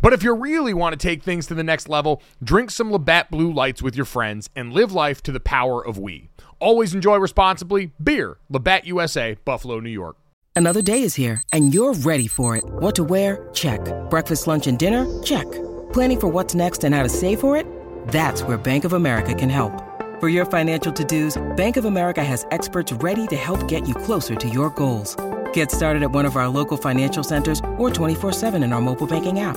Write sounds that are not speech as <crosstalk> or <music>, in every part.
But if you really want to take things to the next level, drink some Labatt Blue Lights with your friends and live life to the power of we. Always enjoy responsibly. Beer, Labatt USA, Buffalo, New York. Another day is here, and you're ready for it. What to wear? Check. Breakfast, lunch, and dinner? Check. Planning for what's next and how to save for it? That's where Bank of America can help. For your financial to dos, Bank of America has experts ready to help get you closer to your goals. Get started at one of our local financial centers or 24-7 in our mobile banking app.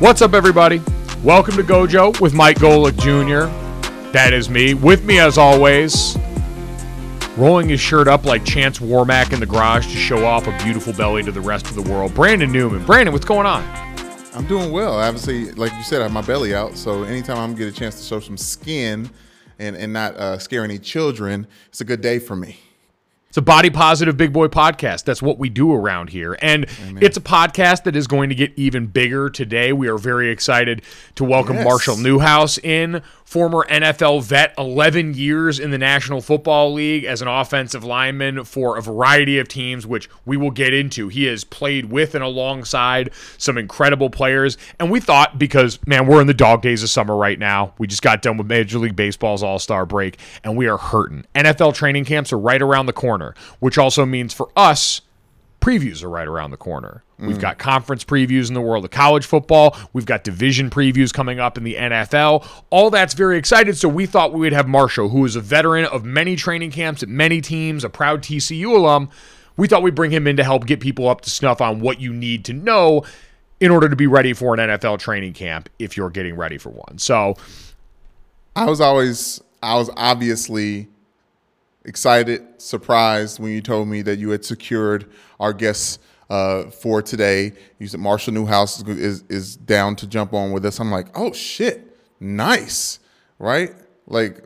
What's up, everybody? Welcome to Gojo with Mike Golic Jr. That is me. With me, as always, rolling his shirt up like Chance Warmack in the garage to show off a beautiful belly to the rest of the world. Brandon Newman. Brandon, what's going on? I'm doing well. Obviously, like you said, I have my belly out. So anytime I'm get a chance to show some skin and, and not uh, scare any children, it's a good day for me. It's a body positive big boy podcast. That's what we do around here. And Amen. it's a podcast that is going to get even bigger today. We are very excited to welcome Yes. Marshall Newhouse in, former NFL vet, 11 years in the National Football League as an offensive lineman for a variety of teams, which we will get into. He has played with and alongside some incredible players. And we thought, because, man, we're in the dog days of summer right now, we just got done with Major League Baseball's All Star break, and we are hurting. NFL training camps are right around the corner, which also means for us, previews are right around the corner. We've got conference previews in the world of college football. We've got division previews coming up in the NFL. All that's very excited. So we thought we would have Marshall, who is a veteran of many training camps at many teams, a proud TCU alum. We thought we'd bring him in to help get people up to snuff on what you need to know in order to be ready for an NFL training camp if you're getting ready for one. So I was always, I was obviously excited, surprised when you told me that you had secured our guests uh, for today. You said Marshall Newhouse is, is is down to jump on with us. I'm like, oh shit, nice, right? Like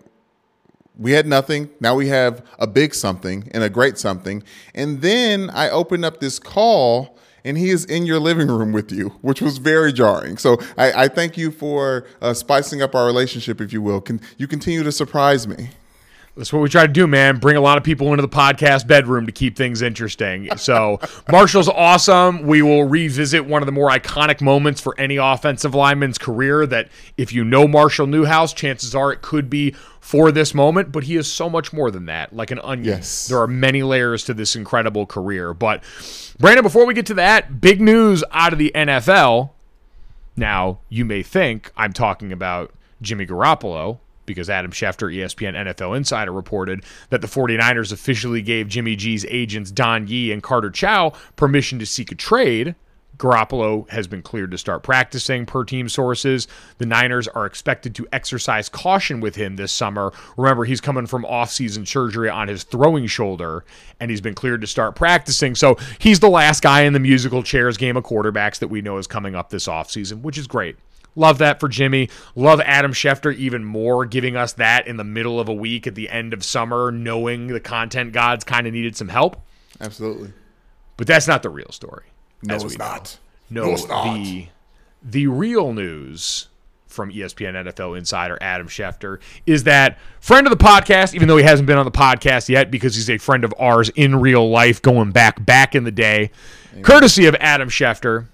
we had nothing. Now we have a big something and a great something. And then I opened up this call and he is in your living room with you, which was very jarring. So I, I thank you for uh, spicing up our relationship, if you will. Can you continue to surprise me? That's what we try to do, man. Bring a lot of people into the podcast bedroom to keep things interesting. So, <laughs> Marshall's awesome. We will revisit one of the more iconic moments for any offensive lineman's career. That if you know Marshall Newhouse, chances are it could be for this moment, but he is so much more than that, like an onion. Yes. There are many layers to this incredible career. But, Brandon, before we get to that, big news out of the NFL. Now, you may think I'm talking about Jimmy Garoppolo because Adam Schefter, ESPN NFL Insider, reported that the 49ers officially gave Jimmy G's agents Don Yee and Carter Chow permission to seek a trade. Garoppolo has been cleared to start practicing per team sources. The Niners are expected to exercise caution with him this summer. Remember, he's coming from off-season surgery on his throwing shoulder, and he's been cleared to start practicing. So he's the last guy in the musical chairs game of quarterbacks that we know is coming up this offseason, which is great. Love that for Jimmy. Love Adam Schefter even more, giving us that in the middle of a week at the end of summer, knowing the content gods kind of needed some help. Absolutely. But that's not the real story. No, it's not. No, No, it's not. the the real news from ESPN NFL insider Adam Schefter is that friend of the podcast, even though he hasn't been on the podcast yet because he's a friend of ours in real life going back back in the day, courtesy of Adam Schefter.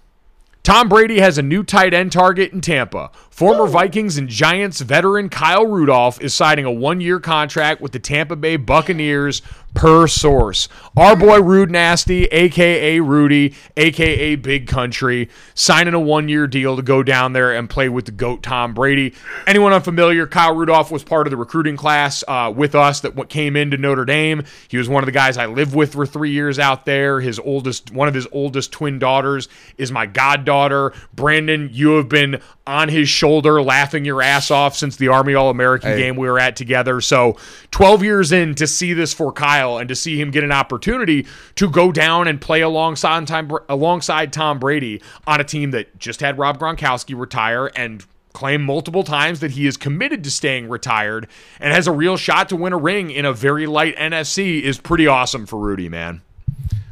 Tom Brady has a new tight end target in Tampa. Former Vikings and Giants veteran Kyle Rudolph is signing a one year contract with the Tampa Bay Buccaneers per source. Our boy Rude Nasty, aka Rudy, aka Big Country, signing a one year deal to go down there and play with the GOAT Tom Brady. Anyone unfamiliar, Kyle Rudolph was part of the recruiting class uh, with us that came into Notre Dame. He was one of the guys I lived with for three years out there. His oldest, one of his oldest twin daughters is my goddaughter. Brandon, you have been on his shoulder laughing your ass off since the Army All American Hey. game we were at together. So 12 years in to see this for Kyle and to see him get an opportunity to go down and play alongside Tom, alongside Tom Brady on a team that just had Rob Gronkowski retire and claim multiple times that he is committed to staying retired and has a real shot to win a ring in a very light NFC is pretty awesome for Rudy, man.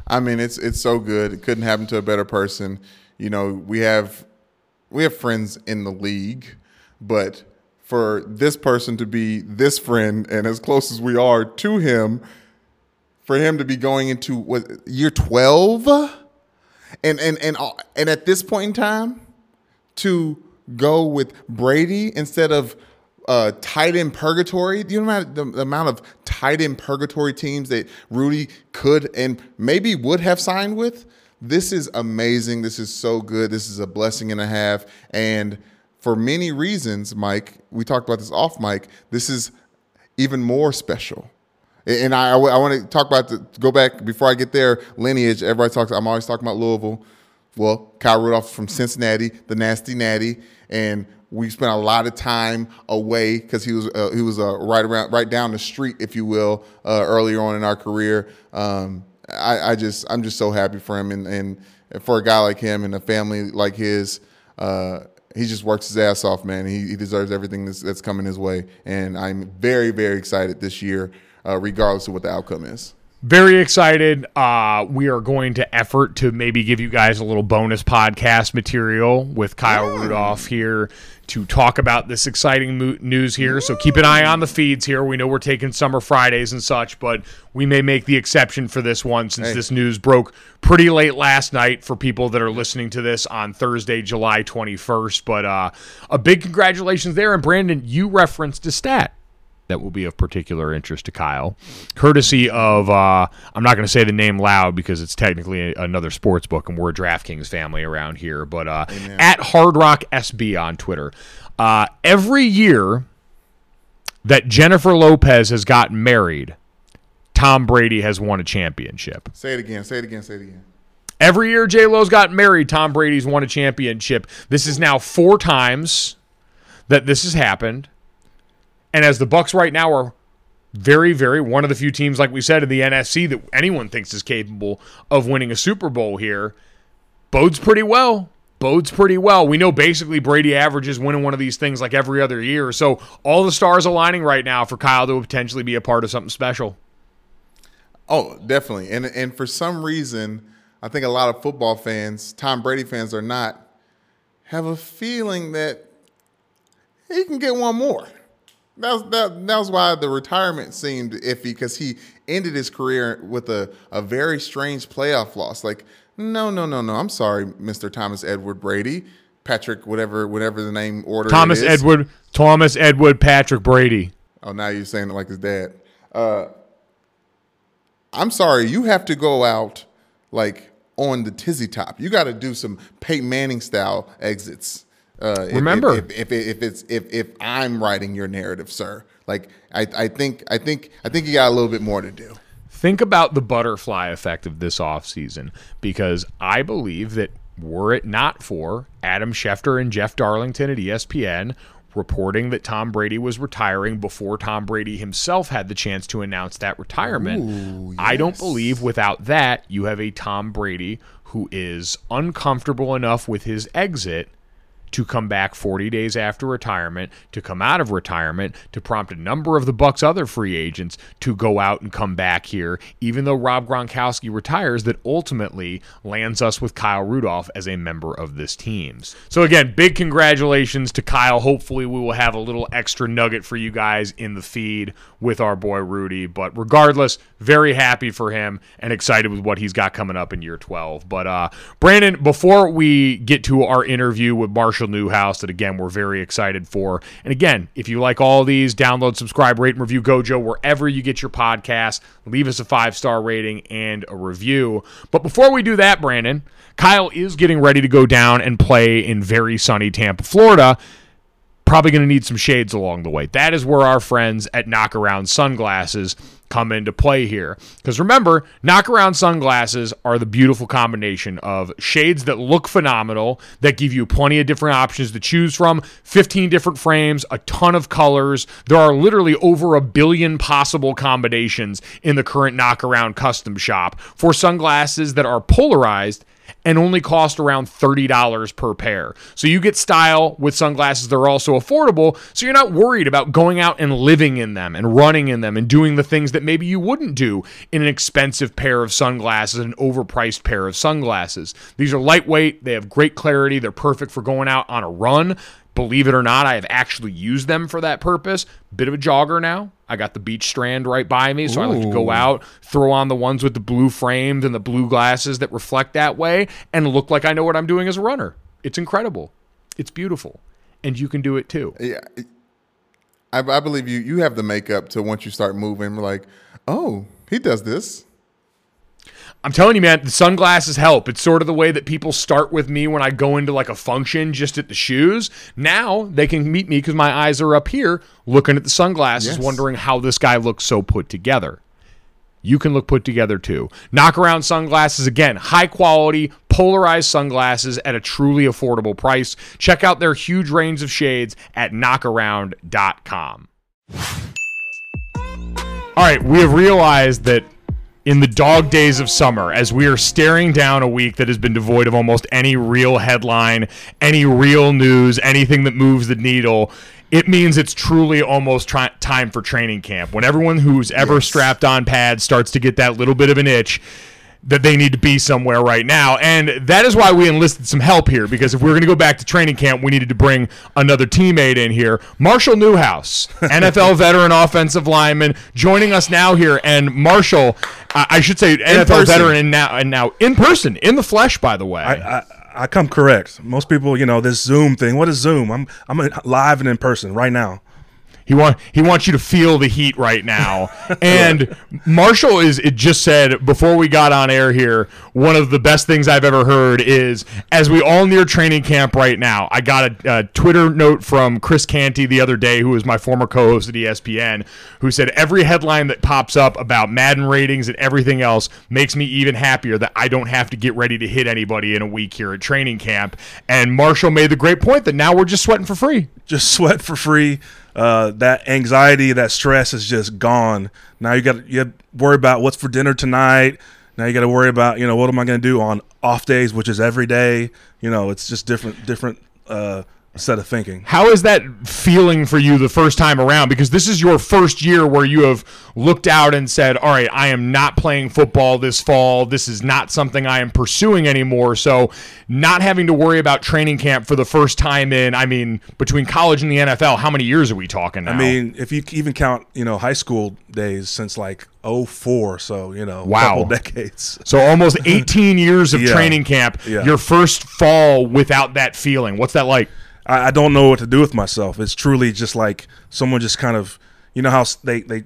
I mean, it's it's so good. It couldn't happen to a better person. You know, we have we have friends in the league, but for this person to be this friend and as close as we are to him, for him to be going into what year twelve, and and and uh, and at this point in time, to go with Brady instead of uh, tight end purgatory. You know the, the amount of tight end purgatory teams that Rudy could and maybe would have signed with? This is amazing. This is so good. This is a blessing and a half. And for many reasons, Mike, we talked about this off mic, this is even more special. And I, I want to talk about the go back before I get there. Lineage. Everybody talks. I'm always talking about Louisville. Well, Kyle Rudolph from Cincinnati, the nasty natty, and we spent a lot of time away because he was uh, he was uh, right around right down the street, if you will, uh, earlier on in our career. Um, I, I just I'm just so happy for him and, and for a guy like him and a family like his. Uh, he just works his ass off, man. He, he deserves everything that's, that's coming his way, and I'm very very excited this year, uh, regardless of what the outcome is. Very excited. Uh, we are going to effort to maybe give you guys a little bonus podcast material with Kyle Rudolph here to talk about this exciting mo- news here. So keep an eye on the feeds here. We know we're taking summer Fridays and such, but we may make the exception for this one since Hey. this news broke pretty late last night for people that are listening to this on Thursday, July 21st. But uh, a big congratulations there. And Brandon, you referenced a stat that will be of particular interest to Kyle, courtesy of uh, I'm not going to say the name loud because it's technically a, another sports book and we're a DraftKings family around here, but uh, at Hard Rock SB on Twitter, uh, every year that Jennifer Lopez has gotten married, Tom Brady has won a championship. Say it again. Say it again. Say it again. Every year J Lo's gotten married, Tom Brady's won a championship. This is now four times that this has happened. And as the Bucs right now are very, very one of the few teams, like we said, in the NFC that anyone thinks is capable of winning a Super Bowl here, bodes pretty well. Bodes pretty well. We know basically Brady averages winning one of these things like every other year. So all the stars aligning right now for Kyle to potentially be a part of something special. Oh, definitely. And and for some reason, I think a lot of football fans, Tom Brady fans, are not have a feeling that he can get one more. That's that. That was why the retirement seemed iffy because he ended his career with a a very strange playoff loss. Like, no, no, no, no. I'm sorry, Mr. Thomas Edward Brady, Patrick, whatever, whatever the name order. Thomas. Edward, Thomas Edward Patrick Brady. Oh, now you're saying it like his dad. Uh, I'm sorry, you have to go out like on the tizzy top. You got to do some Peyton Manning style exits. Uh, if- Remember. if, if, if, if it's if if I'm writing your narrative, sir. Like I, I think I think I think you got a little bit more to do. Think about the butterfly effect of this offseason because I believe that were it not for Adam Schefter and Jeff Darlington at ESPN reporting that Tom Brady was retiring before Tom Brady himself had the chance to announce that retirement. Ooh, I don't believe without that you have a Tom Brady who is uncomfortable enough with his exit to come back 40 days after retirement, to come out of retirement, to prompt a number of the Bucs other free agents to go out and come back here, even though Rob Gronkowski retires, that ultimately lands us with Kyle Rudolph as a member of this team. So again, big congratulations to Kyle. Hopefully we will have a little extra nugget for you guys in the feed with our boy Rudy. But regardless, very happy for him and excited with what he's got coming up in year 12. But uh Brandon, before we get to our interview with Marshall Newhouse, that again we're very excited for. And again, if you like all these, download, subscribe, rate, and review Gojo wherever you get your podcast. Leave us a five star rating and a review. But before we do that, Brandon, Kyle is getting ready to go down and play in very sunny Tampa, Florida probably going to need some shades along the way. That is where our friends at Knockaround Sunglasses come into play here. Because remember, Knockaround Sunglasses are the beautiful combination of shades that look phenomenal, that give you plenty of different options to choose from, 15 different frames, a ton of colors. There are literally over a billion possible combinations in the current Knockaround custom shop for sunglasses that are polarized and only cost around $30 per pair. So you get style with sunglasses that are also affordable, so you're not worried about going out and living in them and running in them and doing the things that maybe you wouldn't do in an expensive pair of sunglasses, an overpriced pair of sunglasses. These are lightweight, they have great clarity, they're perfect for going out on a run. Believe it or not, I have actually used them for that purpose. Bit of a jogger now. I got the beach strand right by me, so I like to go out, throw on the ones with the blue frames and the blue glasses that reflect that way, and look like I know what I'm doing as a runner. It's incredible. It's beautiful. And you can do it too. Yeah, I, I believe you. You have the makeup to once you start moving, like, oh, he does this. I'm telling you, man, the sunglasses help. It's sort of the way that people start with me when I go into like a function just at the shoes. Now they can meet me because my eyes are up here looking at the sunglasses, Yes. wondering how this guy looks so put together. You can look put together too. Knockaround sunglasses, again, high quality, polarized sunglasses at a truly affordable price. Check out their huge range of shades at knockaround.com. All right, we have realized that in the dog days of summer, as we are staring down a week that has been devoid of almost any real headline, any real news, anything that moves the needle, it means it's truly almost time for training camp. When everyone who's ever strapped on pads starts to get that little bit of an itch, that they need to be somewhere right now. And that is why we enlisted some help here because if we were going to go back to training camp, we needed to bring another teammate in here. Marshall Newhouse, <laughs> NFL veteran offensive lineman, joining us now here. And Marshall, I I should say NFL person. veteran and now and now in person, in the flesh, by the way. I, I, I come correct. Most people, you know, this Zoom thing. What is Zoom? I'm I'm live and in person right now. He want he wants you to feel the heat right now. <laughs> and Marshall is it just said before we got on air here, one of the best things I've ever heard is as we all near training camp right now. I got a, a Twitter note from Chris Canty the other day, who is my former co-host at ESPN, who said every headline that pops up about Madden ratings and everything else makes me even happier that I don't have to get ready to hit anybody in a week here at training camp. And Marshall made the great point that now we're just sweating for free. Just sweat for free. Uh, that anxiety, that stress is just gone. Now you got you worry about what's for dinner tonight. Now you got to worry about you know what am I going to do on off days, which is every day. You know, it's just different different uh, set of thinking. How is that feeling for you the first time around? Because this is your first year where you have looked out and said, All right, I am not playing football this fall. This is not something I am pursuing anymore. So, not having to worry about training camp for the first time in, I mean, between college and the NFL, how many years are we talking now? I mean, if you even count, you know, high school days since like 04, so you know, Wow. couple decades. so almost 18 years of <laughs> Yeah. training camp, Yeah. your first fall without that feeling. What's that like? I, I don't know what to do with myself. It's truly just like someone just kind of, you know how they they,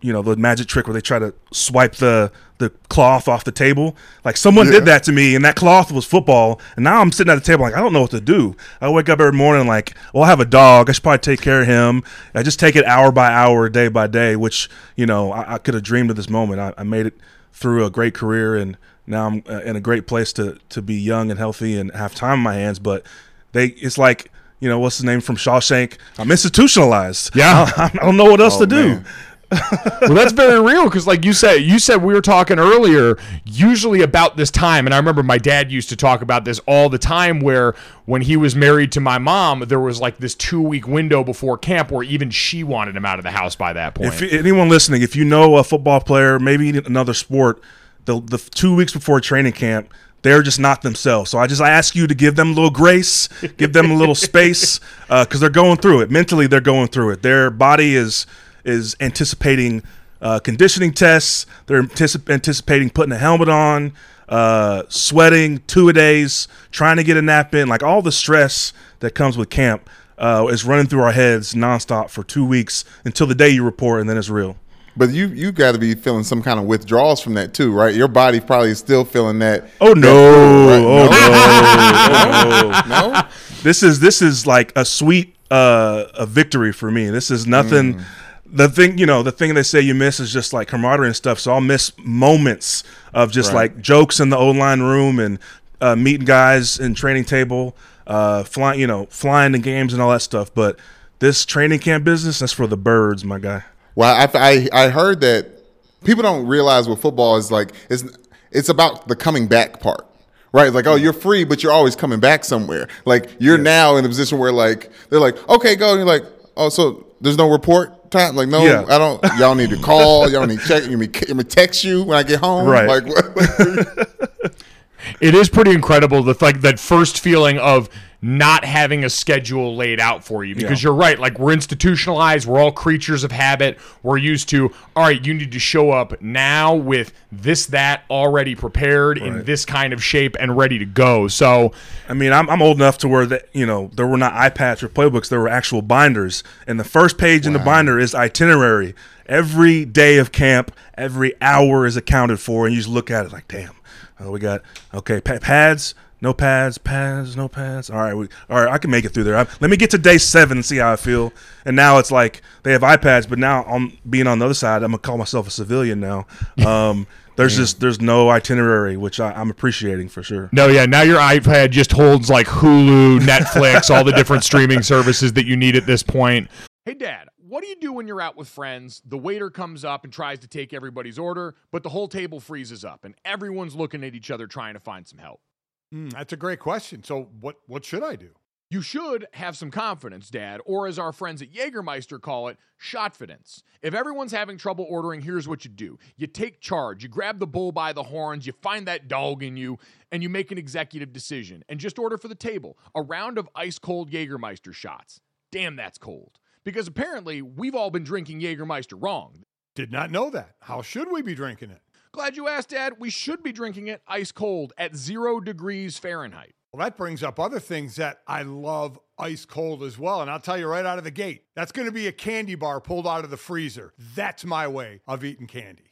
you know, the magic trick where they try to swipe the the cloth off the table. Like someone did that to me, and that cloth was football. And now I'm sitting at the table like I don't know what to do. I wake up every morning like, well, I have a dog. I should probably take care of him. I just take it hour by hour, day by day. Which you know I, I could have dreamed of this moment. I, I made it through a great career and now I'm uh, in a great place to to be young and healthy and have time in my hands. But they, it's like you know, what's the name from Shawshank? I'm institutionalized. Yeah. I, <laughs> I don't know what else Oh, to do. man. <laughs> well, that's very real because, like you said, you said we were talking earlier. Usually about this time, and I remember my dad used to talk about this all the time. Where when he was married to my mom, there was like this two week window before camp where even she wanted him out of the house by that point. If anyone listening, if you know a football player, maybe another sport, the the two weeks before training camp, they're just not themselves. So I just I ask you to give them a little grace, give them a little <laughs> space, because they're going through it mentally. They're going through it. Their body is is anticipating uh, conditioning tests. They're anticip- anticipating putting a helmet on, uh, sweating two a days, trying to get a nap in. Like all the stress that comes with camp uh, is running through our heads nonstop for two weeks until the day you report, and then it's real. But you you got to be feeling some kind of withdrawals from that too, right? Your body probably is still feeling that. Oh no! Right, <laughs> Oh no! No, This is this is like a sweet uh, a victory for me. This is nothing. The thing you know, the thing they say you miss is just like camaraderie and stuff. So I'll miss moments of just Right. like jokes in the O line room and uh, meeting guys in training table, uh, flying you know, flying to games and all that stuff. But this training camp business, that's for the birds, my guy. Well, I, I I heard that people don't realize what football is like. It's it's about the coming back part, right? Like, oh, mm-hmm. you're free, but you're always coming back somewhere. Like, you're now in a position where like they're like, okay, go. And you're like, oh, so there's no report time. Like, no, Yeah. I don't. Y'all need to <laughs> call. Y'all need to check. You me text you when I get home? Right. Like, what? <laughs> it is pretty incredible the like that first feeling of not having a schedule laid out for you. Because Yeah. you're right like we're institutionalized we're all creatures of habit we're used to all right you need to show up now with this that already prepared in this kind of shape and ready to go. So I mean, I'm, I'm old enough to where that you know there were not iPads or playbooks; there were actual binders, and the first page in the binder is itinerary. Every day of camp, every hour is accounted for, and you just look at it like, damn, oh, we got okay pa- pads, no pads, pads, no pads. All right, we, all right, I can make it through there. I, let me get to day seven and see how I feel. And now it's like they have iPads, but now I'm being on the other side. I'm gonna call myself a civilian now. <laughs> Um, there's just there's no itinerary, which I, I'm appreciating for sure. no yeah now your ipad just holds like hulu <laughs> netflix all the different streaming services that you need at this point hey dad what do you do when you're out with friends the waiter comes up and tries to take everybody's order but the whole table freezes up and everyone's looking at each other trying to find some help Hmm, that's a great question. So, what what should I do? You should have some confidence, Dad, or as our friends at Jägermeister call it, shotfidence. If everyone's having trouble ordering, here's what you do you take charge, you grab the bull by the horns, you find that dog in you, and you make an executive decision and just order for the table a round of ice cold Jägermeister shots. Damn, that's cold. Because apparently, we've all been drinking Jägermeister wrong. Did not know that. How should we be drinking it? Glad you asked, Dad. We should be drinking it ice cold at zero degrees Fahrenheit. Well, that brings up other things that I love ice cold as well. And I'll tell you right out of the gate, that's going to be a candy bar pulled out of the freezer. That's my way of eating candy.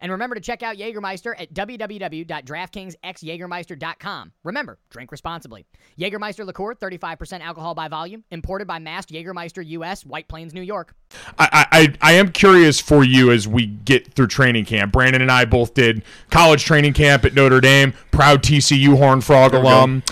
And remember to check out Jägermeister at www.draftkingsxjagermeister.com. Remember, drink responsibly. Jägermeister liqueur, 35% alcohol by volume, imported by Mast Jägermeister US, White Plains, New York. I, I, I am curious for you as we get through training camp. Brandon and I both did college training camp at Notre Dame, proud TCU Horn Frog alum.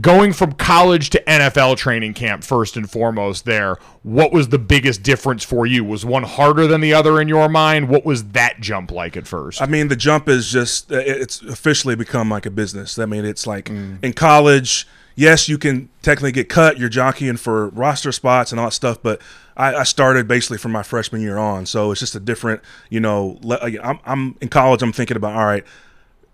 Going from college to NFL training camp, first and foremost, there, what was the biggest difference for you? Was one harder than the other in your mind? What was that jump like at first? I mean, the jump is just uh, it's officially become like a business. I mean, it's like in college, yes, you can technically get cut. You're jockeying for roster spots and all that stuff, but I, I started basically from my freshman year on, so it's just a different, you know I'm, I'm in college. I'm thinking about all right.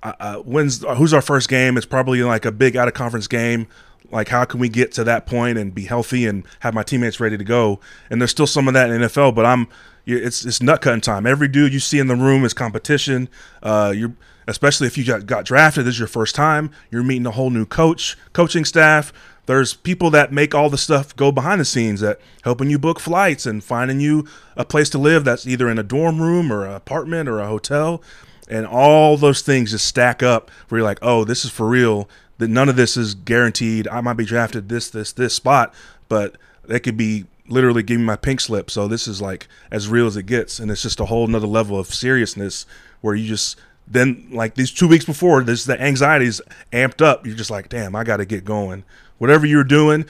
Uh, uh, when's who's our first game? It's probably like a big out of conference game. Like, how can we get to that point and be healthy and have my teammates ready to go? And there's still some of that in NFL, but I'm it's it's nut cutting time. Every dude you see in the room is competition. Uh, you're especially if you got, got drafted. This is your first time. You're meeting a whole new coach, coaching staff. There's people that make all the stuff go behind the scenes that helping you book flights and finding you a place to live that's either in a dorm room or an apartment or a hotel. And all those things just stack up where you're like, oh, this is for real. That none of this is guaranteed. I might be drafted this, this, this spot, but that could be literally giving me my pink slip. So this is like as real as it gets, and it's just a whole nother level of seriousness where you just then like these two weeks before this the anxiety's amped up. You're just like, damn, I got to get going. Whatever you're doing,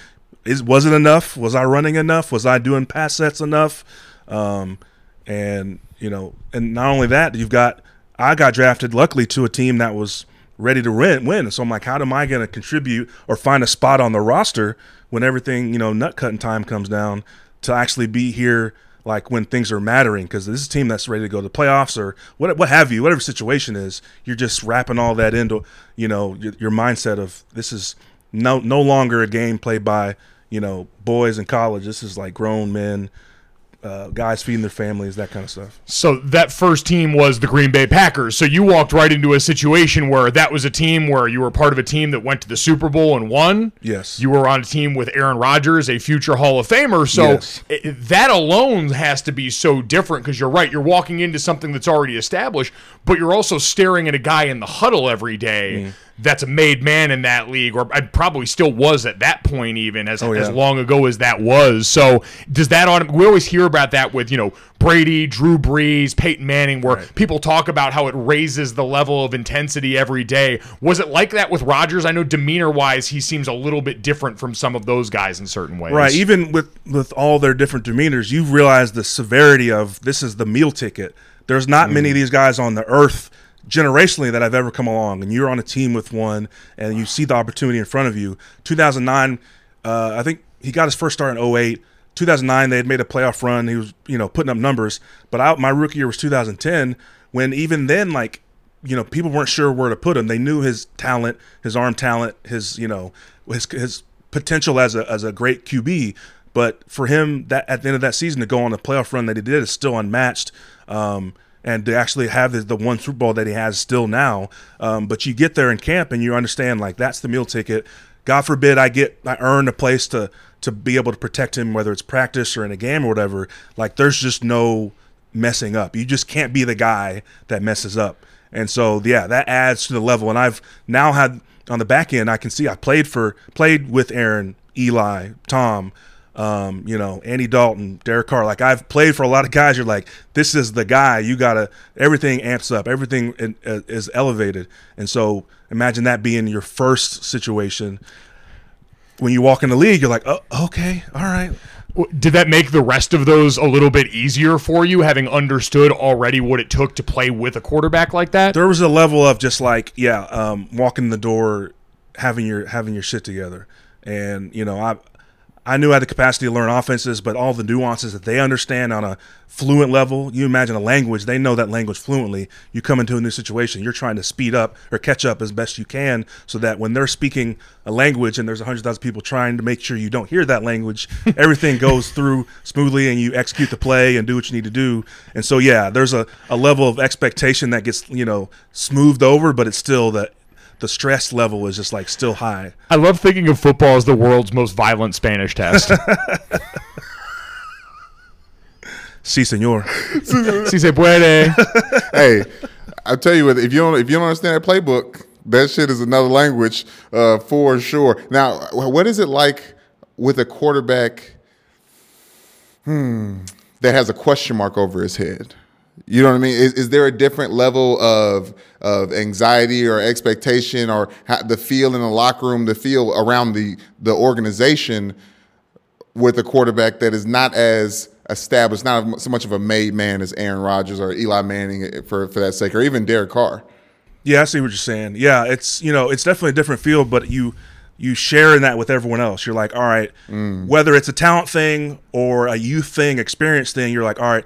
is was it enough? Was I running enough? Was I doing pass sets enough? Um, and you know, and not only that, you've got I got drafted luckily to a team that was ready to win. Win. So I'm like, how am I going to contribute or find a spot on the roster when everything you know nut cutting time comes down to actually be here? Like when things are mattering, because this is a team that's ready to go to the playoffs or what, what have you, whatever situation is, you're just wrapping all that into, you know, your, your mindset of this is no no longer a game played by you know boys in college. This is like grown men uh, guys feeding their families, that kind of stuff. So that first team was the Green Bay Packers. So you walked right into a situation where that was a team where you were part of a team that went to the Super Bowl and won. Yes. You were on a team with Aaron Rodgers, a future Hall of Famer. So Yes. it, that alone has to be so different because you're right. You're walking into something that's already established, but you're also staring at a guy in the huddle every day Mm. That's a made man in that league, or I probably still was at that point, even as, Oh, yeah. as long ago as that was. So, does that on? we always hear about that with you know Brady, Drew Brees, Peyton Manning, where people talk about how it raises the level of intensity every day. Was it like that with Rodgers? I know demeanor wise, he seems a little bit different from some of those guys in certain ways. Right. Even with with all their different demeanors, you realize the severity of this is the meal ticket. There's not many mm. of these guys on the earth generationally that I've ever come along, and you're on a team with one, and you see the opportunity in front of you. 2009, uh, I think he got his first start in 08. 2009, they had made a playoff run. He was, you know, putting up numbers. But I, my rookie year was 2010, when even then, like, you know, people weren't sure where to put him. They knew his talent, his arm talent, his, you know, his his potential as a as a great QB. But for him, that at the end of that season to go on the playoff run that he did is still unmatched. Um, and to actually have the, the one Super Bowl that he has still now. Um, but you get there in camp and you understand like that's the meal ticket. God forbid I get I earn a place to to be able to protect him, whether it's practice or in a game or whatever. Like there's just no messing up. You just can't be the guy that messes up. And so yeah, that adds to the level. And I've now had on the back end, I can see I played for played with Aaron, Eli, Tom, um, you know, Andy Dalton, Derek Carr. Like I've played for a lot of guys. You're like, this is the guy. You gotta everything amps up, everything in, uh, is elevated. And so imagine that being your first situation. When you walk in the league, you're like, oh, okay, all right. Did that make the rest of those a little bit easier for you, having understood already what it took to play with a quarterback like that? there was a level of just like yeah um, walking the door having your having your shit together and you know i i knew i had the capacity to learn offenses but all the nuances that they understand on a fluent level you imagine a language they know that language fluently. You come into a new situation you're trying to speed up or catch up as best you can so that when they're speaking a language and there's 100000 people trying to make sure you don't hear that language <laughs> everything goes through smoothly and you execute the play and do what you need to do. And so yeah there's a, a level of expectation that gets you know smoothed over but it's still the the stress level is just like still high I love thinking of football as the world's most violent Spanish test. <laughs> si senor si se puede. <laughs> hey, I'll tell you what. If you don't, if you don't understand that playbook, that shit is another language uh, for sure. Now, what is it like with a quarterback? Hmm, that has a question mark over his head. You know what I mean? Is, is there a different level of of anxiety or expectation or ha- the feel in the locker room, the feel around the the organization with a quarterback that is not as established, not so much of a made man as Aaron Rodgers or Eli Manning eh, for for that sake, or even Derek Carr. Yeah, I see what you're saying. Yeah, it's you know it's definitely a different feel, but you you share in that with everyone else. You're like, all right, whether it's a talent thing or a youth thing, experience thing, you're like, all right.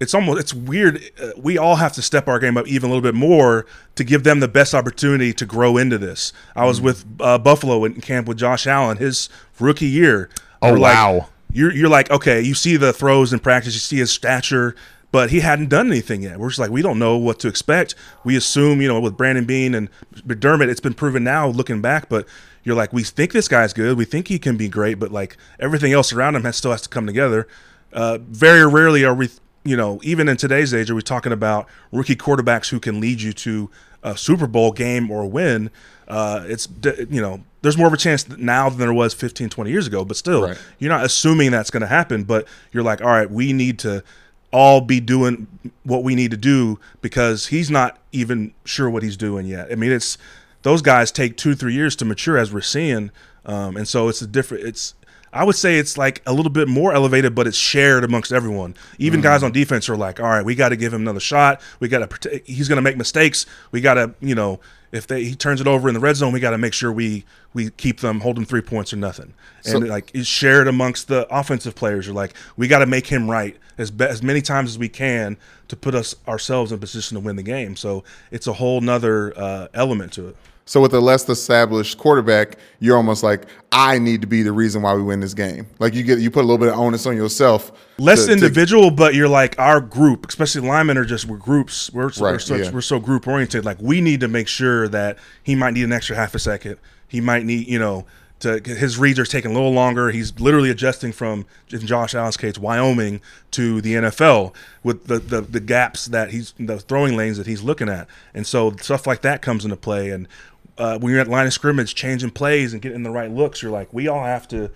It's almost it's weird. Uh, we all have to step our game up even a little bit more to give them the best opportunity to grow into this. I was with uh, Buffalo in camp with Josh Allen his rookie year. Oh, We're like- wow. you're you're like okay, you see the throws in practice, you see his stature, but he hadn't done anything yet. We're just like, we don't know what to expect. We assume, you know, with Brandon Beane and McDermott, it's been proven now looking back, but you're like, we think this guy's good. We think he can be great, but like everything else around him has, still has to come together. Uh, very rarely are we, you know, even in today's age, are we talking about rookie quarterbacks who can lead you to a Super Bowl game or win? Uh, it's, you know, there's more of a chance now than there was 15, 20 years ago, but still, right. you're not assuming that's going to happen, but you're like, all right, we need to all be doing what we need to do because he's not even sure what he's doing yet. I mean, it's those guys take two, three years to mature as we're seeing. Um, and so it's a different, it's, I would say it's like a little bit more elevated, but it's shared amongst everyone. Even mm guys on defense are like, all right, we got to give him another shot. We got to, he's going to make mistakes. We got to, you know, if they he turns it over in the red zone, we got to make sure we we keep them holding three points or nothing. And so, like it's shared amongst the offensive players. You're like, we got to make him right as be, as many times as we can to put us ourselves in position to win the game. So it's a whole nother uh, element to it. So with a less established quarterback, you're almost like, I need to be the reason why we win this game. Like you get you put a little bit of onus on yourself. Less to, individual, to, but you're like our group, especially linemen are just we're groups. We're, right, we're such, yeah. we're so group oriented. Like we need to make sure that he might need an extra half a second. He might need, you know, to his reads are taking a little longer. He's literally adjusting from in Josh Allen's case, Wyoming to the NFL with the, the the gaps that he's the throwing lanes that he's looking at, and so stuff like that comes into play. And uh, when you're at line of scrimmage, changing plays and getting the right looks, you're like, we all have to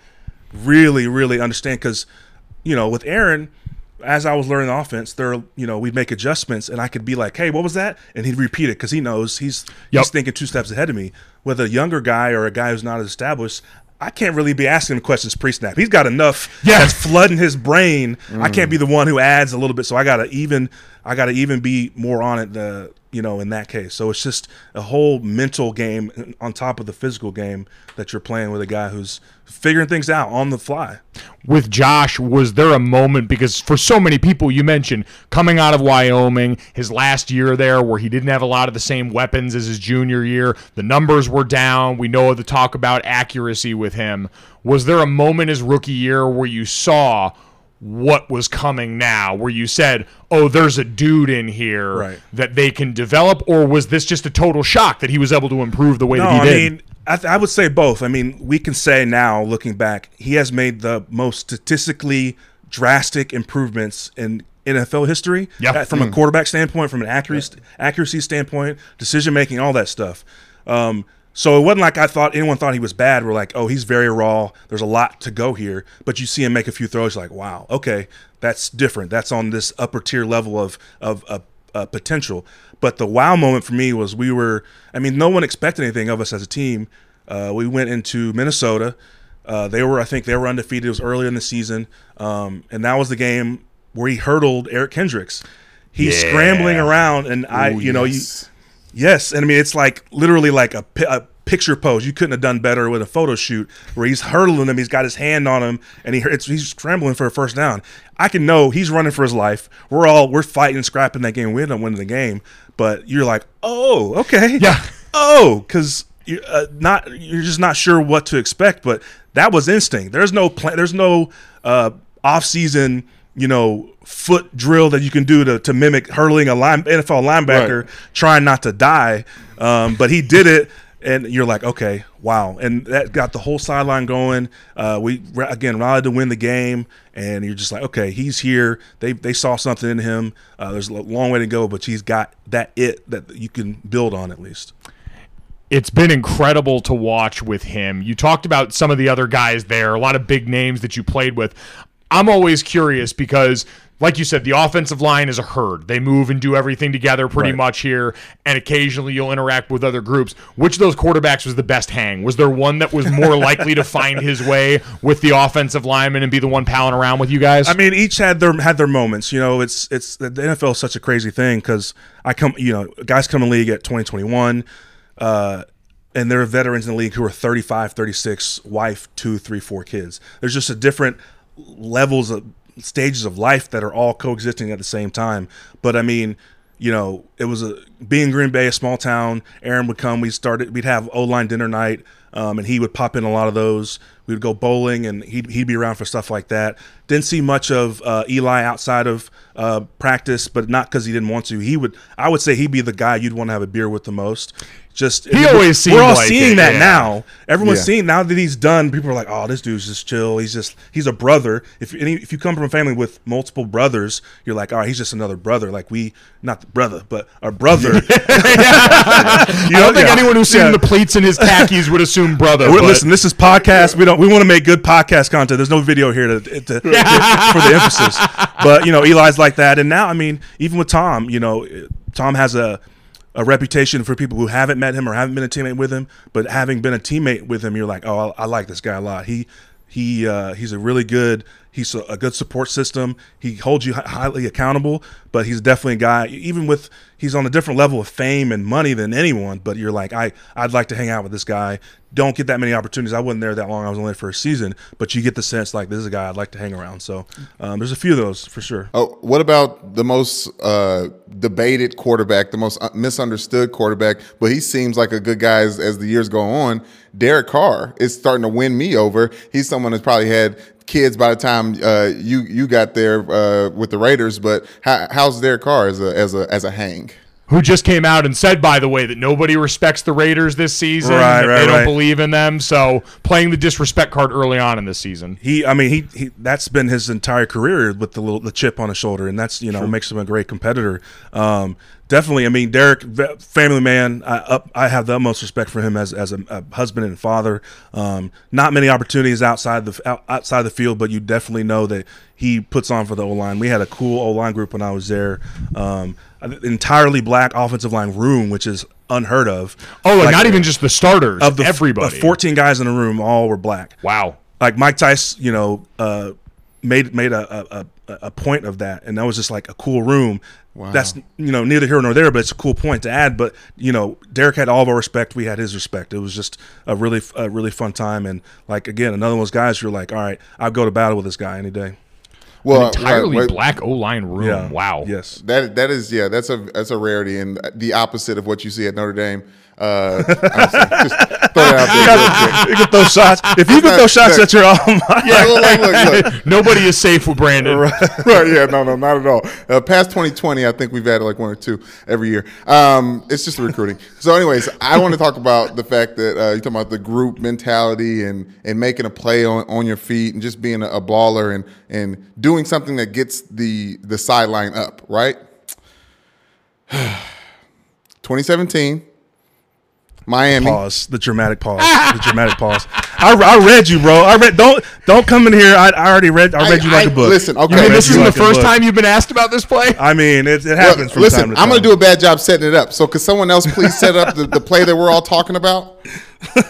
really, really understand because, you know, with Aaron, as I was learning the offense, there, you know, we'd make adjustments, and I could be like, "Hey, what was that?" And he'd repeat it because he knows he's yep. he's thinking two steps ahead of me. With a younger guy or a guy who's not as established, I can't really be asking him questions pre-snap. He's got enough yeah. that's flooding his brain. Mm. I can't be the one who adds a little bit. So I gotta even I gotta even be more on it. The you know in that case. So it's just a whole mental game on top of the physical game that you're playing with a guy who's figuring things out on the fly. With Josh, was there a moment because for so many people you mentioned coming out of Wyoming, his last year there where he didn't have a lot of the same weapons as his junior year, the numbers were down. We know the talk about accuracy with him. Was there a moment his rookie year where you saw what was coming now where you said oh there's a dude in here right. that they can develop or was this just a total shock that he was able to improve the way no, that he I did mean, I, th- I, would say both. I mean, we can say now, looking back, he has made the most statistically drastic improvements in NFL history. Yep. From mm. a quarterback standpoint, from an accuracy accuracy standpoint, decision making, all that stuff. Um, so it wasn't like I thought anyone thought he was bad. We're like, oh, he's very raw. There's a lot to go here. But you see him make a few throws, like, wow, okay, that's different. That's on this upper tier level of of, of uh, potential. But the wow moment for me was we were, I mean, no one expected anything of us as a team. Uh, we went into Minnesota. Uh, they were, I think, they were undefeated. It was early in the season, um, and that was the game where he hurdled Eric Kendricks. He's yeah. scrambling around, and I, Ooh, you know, yes. you, yes, and I mean, it's like literally like a, a picture pose. You couldn't have done better with a photo shoot where he's hurdling him. He's got his hand on him, and he he's scrambling for a first down. I can know he's running for his life. We're all we're fighting, scrapping that game. We end up winning the game, but you're like, oh, okay, yeah, oh, because you're uh, not you're just not sure what to expect. But that was instinct. There's no plan. There's no uh, off season you know, foot drill that you can do to, to mimic hurling a line, NFL linebacker right. trying not to die. Um, but he did it and you're like, okay, wow, and that got the whole sideline going. Uh, we again rallied to win the game, and you're just like, okay, he's here. They they saw something in him. Uh, there's a long way to go, but he's got that it that you can build on at least. It's been incredible to watch with him. You talked about some of the other guys there, a lot of big names that you played with. I'm always curious because like you said, the offensive line is a herd. They move and do everything together pretty right. much here, and occasionally you'll interact with other groups. Which of those quarterbacks was the best hang? Was there one that was more <laughs> likely to find his way with the offensive lineman and be the one palling around with you guys? I mean, each had their had their moments. You know, it's it's the NFL is such a crazy thing because I come, you know, guys come in league at 2021. Uh, and there are veterans in the league who are 35, 36, wife, two, three, four kids. There's just a different levels of stages of life that are all coexisting at the same time. But I mean, you know, it was a being Green Bay, a small town. Aaron would come. We started. We'd have O line dinner night. um, and he would pop in a lot of those. We would go bowling, and he'd, he'd be around for stuff like that. Didn't see much of uh, Eli outside of uh, practice, but not because he didn't want to. He would, I would say, he'd be the guy you'd want to have a beer with the most. Just He always seemed we're all like seeing it, that yeah. now. Everyone's Yeah. seeing now that he's done. People are like, "Oh, this dude's just chill. He's just he's a brother." If any, if you come from a family with multiple brothers, you're like, "All right, he's just another brother." Like we, not the brother, but a brother. <laughs> <laughs> you I don't think yeah. anyone who's seen the pleats in his khakis would assume brother. But- listen, this is podcast. We don't. We want to make good podcast content. There's no video here to, to, <laughs> for the emphasis. But you know, Eli's like that, and now I mean, even with Tom, you know, Tom has a a reputation for people who haven't met him or haven't been a teammate with him, but having been a teammate with him, you're like, oh, I, I like this guy a lot. He he uh, he's a really good. He's a, good support system. He holds you hi- highly accountable, but he's definitely a guy. Even with he's on a different level of fame and money than anyone. But you're like, I I'd like to hang out with this guy. Don't get that many opportunities. I wasn't there that long. I was only there for a season, but you get the sense like this is a guy I'd like to hang around. So um, there's a few of those for sure. Oh, what about the most uh, debated quarterback, the most uh, misunderstood quarterback, but he seems like a good guy as, as the years go on? Derek Carr is starting to win me over. He's someone that's probably had kids by the time uh, you you got there uh, with the Raiders. But how, how's Derek Carr as a as a as a hang? Who just came out and said, by the way, that nobody respects the Raiders this season. Right, right, They don't right. believe in them. So playing the disrespect card early on in this season. He, I mean, he, he that's been his entire career with the little the chip on his shoulder, and that's you know makes him a great competitor. Um, definitely, I mean, Derek, family man, I up, I have the utmost respect for him as as a, a husband and father. Um, not many opportunities outside the outside the field, but you definitely know that he puts on for the O line. We had a cool O line group when I was there. Um, an entirely black offensive line room, which is unheard of. Oh, like, not even just the starters. of the everybody. of 14 guys in the room, all were black Wow. like Mike Tice, you know, uh, made made a, a, a, a point of that, and that was just like a cool room. Wow. That's you know neither here nor there, but it's a cool point to add. But you know, Derek had all of our respect. We had his respect. It was just a really a really fun time, and like again, another one of those guys. You're like, all right, I'll go to battle with this guy any day. Well, an Entirely wait, wait, black O line room. Yeah. Wow. Yes. That that is yeah, that's a that's a rarity and the opposite of what you see at Notre Dame. Uh, honestly, just <laughs> throw it out there. You can throw shots. If you can throw shots at your alma <laughs> Yeah, look, look, look. <laughs> Nobody is safe with Brandon. right, yeah, no, no, not at all. Uh, past 2020, I think we've had like one or two every year. Um, it's just the recruiting. So, anyways, I want to talk about the fact that uh, you're talking about the group mentality and and making a play on, on your feet and just being a, a baller and and doing something that gets the the sideline up, right? <sighs> 2017, Miami. pause. The dramatic pause. <laughs> the dramatic pause. I, I read you, bro. I read. Don't don't come in here. I, I already read. I read you like a I- book. listen, okay. I You mean This you isn't the like a first time you've been asked about this play? I mean, it, it Well, happens. from listen, time to I'm gonna do a bad job setting it up. So, could someone else please set up the, the play that we're all talking about? <laughs>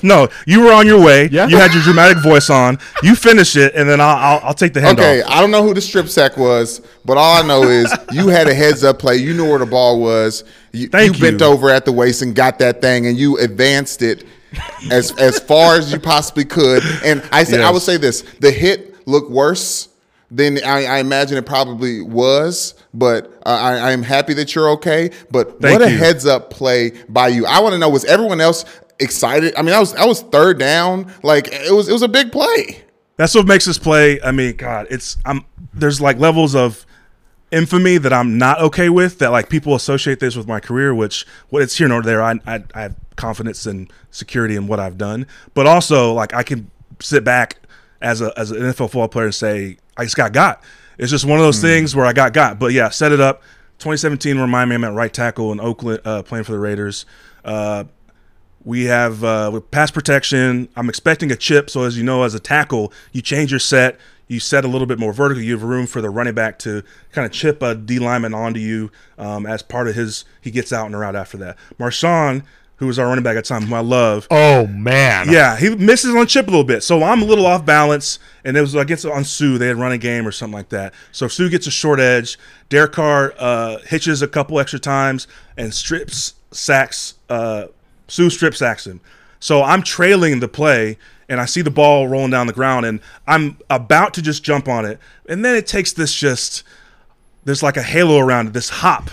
No, you were on your way. Yeah. You had your dramatic voice on. You finish it, and then I'll I'll, I'll take the handoff. Okay, I don't know who the strip sack was, but all I know is you had a heads up play. You knew where the ball was. You, Thank you bent over at the waist and got that thing, and you advanced it as as far as you possibly could. And I I Yes. would say this: the hit looked worse than I, I imagine it probably was. But uh, I, I'm happy that you're okay. But Thank what a you. heads up play by you! I want to know was everyone else excited? I mean, I was I was third down. Like it was it was a big play. That's what makes this play. I mean, God, it's I'm there's like levels of infamy that I'm not okay with. That like people associate this with my career, which what it's here nor there. I, I I confidence and security in what I've done, but also like I can sit back as a as an NFL football player and say I just got got. It's just one of those things where I got got. But yeah, set it up. 2017 remind me I'm at right tackle in Oakland uh, playing for the Raiders. Uh, we have uh, with pass protection. I'm expecting a chip. So as you know, as a tackle, you change your set. You set a little bit more vertical. You have room for the running back to kind of chip a D lineman onto you um, as part of his. He gets out and around after that. Marshawn, who was our running back at the time, who I love. Oh man. Yeah, he misses on chip a little bit. So I'm a little off balance, and it was against on Suh. They had run a game or something like that. So Suh gets a short edge. Derek Carr uh, hitches a couple extra times and strips sacks. Uh, Suh strip sacks him. So I'm trailing the play, and I see the ball rolling down the ground, and I'm about to just jump on it, and then it takes this just there's like a halo around it, this hop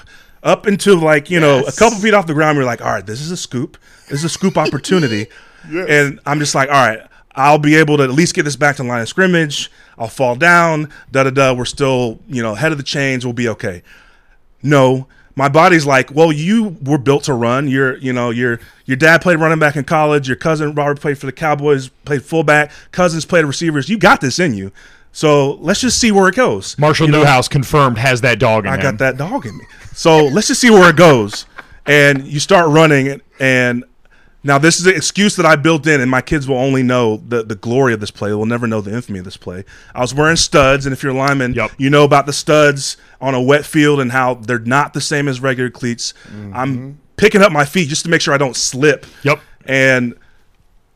up into like, you know, a couple feet off the ground. We're like, all right, this is a scoop. This is a scoop opportunity. <laughs> And I'm just like, all right, I'll be able to at least get this back to the line of scrimmage. I'll fall down, da da da. We're still, you know, head of the chains. We'll be okay. No, my body's like, well, you were built to run. Your, you know, your your dad played running back in college. Your cousin Robert played for the Cowboys, played fullback. Cousins played receivers. You got this in you. So let's just see where it goes. Marshall You know, Newhouse confirmed has that dog in I him. got that dog in me. So let's just see where it goes. And you start running, and now this is an excuse that I built in, and my kids will only know the, the glory of this play. They'll never know the infamy of this play. I was wearing studs, and if you're a lineman, Yep. you know about the studs on a wet field and how they're not the same as regular cleats. Mm-hmm. I'm picking up my feet just to make sure I don't slip. Yep. And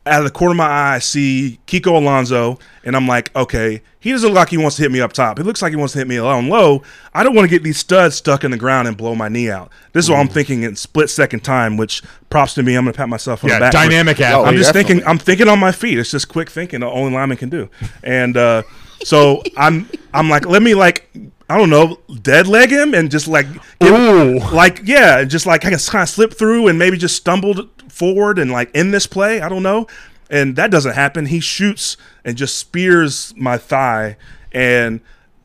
out of the corner of my eye, I see Kiko Alonso, and I'm like, okay, he doesn't look like he wants to hit me up top. He looks like he wants to hit me on low. I don't want to get these studs stuck in the ground and blow my knee out. This is what I'm thinking in split second time, which props to me. I'm gonna pat myself on Yeah, the back. dynamic I'm just definitely. thinking. I'm thinking on my feet. It's just quick thinking. The only lineman can do. And uh, so <laughs> I'm I'm like, let me like. I don't know, dead leg him and just like, give- Ooh. like yeah, and just like I can kind of slip through and maybe just stumbled forward and like in this play. I don't know, and that doesn't happen. He shoots and just spears my thigh, and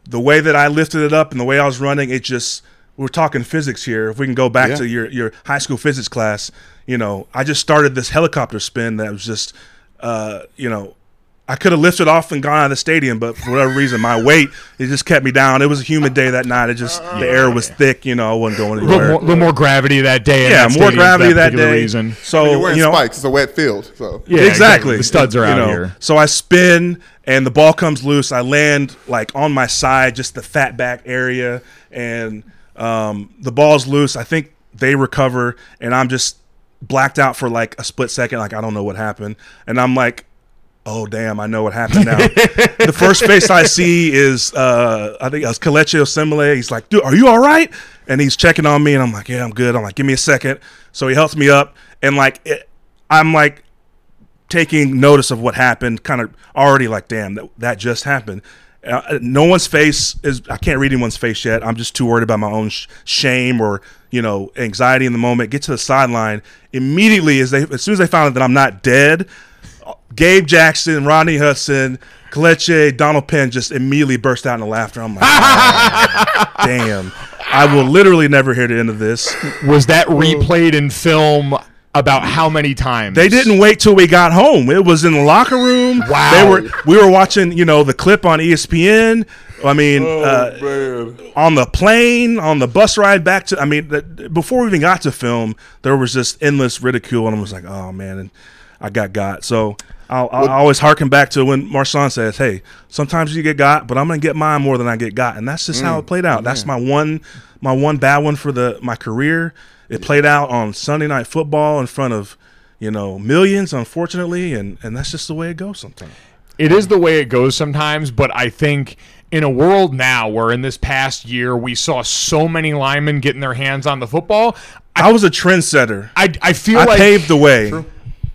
the way that I lifted it up and the way I was running, it just we're talking physics here. If we can go back Yeah. to your your high school physics class, you know, I just started this helicopter spin that was just, uh, you know. I could have lifted off and gone out of the stadium, but for whatever reason, my weight it just kept me down. It was a humid day that night. It just the air was thick, you know. I wasn't going a little anywhere. more, little more gravity that day. yeah, that more gravity that, particular day. Reason. So You're wearing you know, spikes. It's a wet field. So Yeah, exactly. The studs are You out know, here. So I spin and the ball comes loose. I land like on my side, just the fat back area, and um, the ball's loose. I think they recover, and I'm just blacked out for like a split second. Like I don't know what happened, and I'm like. Oh damn! I know what happened now. the first face I see is uh, I think it was Kelechi Osemele. He's like, "Dude, are you all right?" And he's checking on me, and I'm like, "Yeah, I'm good." I'm like, "Give me a second. So he helps me up, and like, it, I'm like, taking notice of what happened, kind of already like, damn, that, that just happened. Uh, no one's face is, I can't read anyone's face yet. I'm just too worried about my own sh- shame or, you know, anxiety in the moment. Get to the sideline. Immediately, as, they, as soon as they found out that I'm not dead, Gabe Jackson, Rodney Hudson, Kelechi, Donald Penn just immediately burst out into laughter. I'm like, "Oh, <laughs> damn. I will literally never hear the end of this. Was that replayed in film about how many times? They didn't wait till we got home. It was in the locker room. Wow. They were we were watching, you know, the clip on ESPN. I mean, uh, on the plane, on the bus ride back to I mean, the, before we even got to film, there was just endless ridicule and I was like, "Oh man, and I got got." So I'll, I'll always harken back to when Marshawn says, "Hey, sometimes you get got, but I'm gonna get mine more than I get got," and that's just how it mm. played out. That's my one, my one bad one for the my career. It played out on Sunday Night Football in front of, you know, millions, unfortunately, and and that's just the way it goes sometimes. It is the way it goes sometimes, but I think in a world now where in this past year we saw so many linemen getting their hands on the football, I was a trendsetter. I, I feel I like paved the way.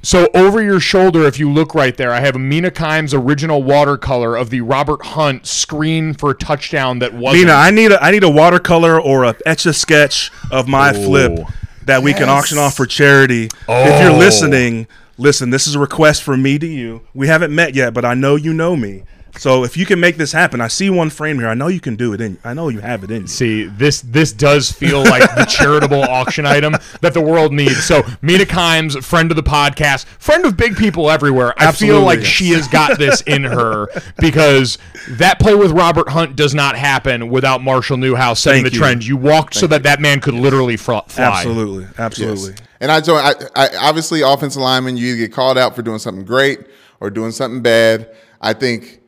So over your shoulder, if you look right there, I have Mina Kimes' original watercolor of the Robert Hunt screen for a touchdown that wasn't. Mina, I need a I need a watercolor or a etch a sketch of my flip that we can auction off for charity. If you're Oh. listening, listen. This is a request from me to you. We haven't met yet, but I know you know me. So if you can make this happen, I see one frame here. I know you can do it. In I know you have it in you. See, this this does feel like the charitable auction item that the world needs. So, Mina Kimes, friend of the podcast, friend of big people everywhere. I feel Absolutely. like she has got this in her because that play with Robert Hunt does not happen without Marshall Newhouse setting Thank the you. trend. You walked so that that man could literally fr- fly. Absolutely, absolutely. And I join. I, I obviously offensive lineman. You get called out for doing something great or doing something bad. I think,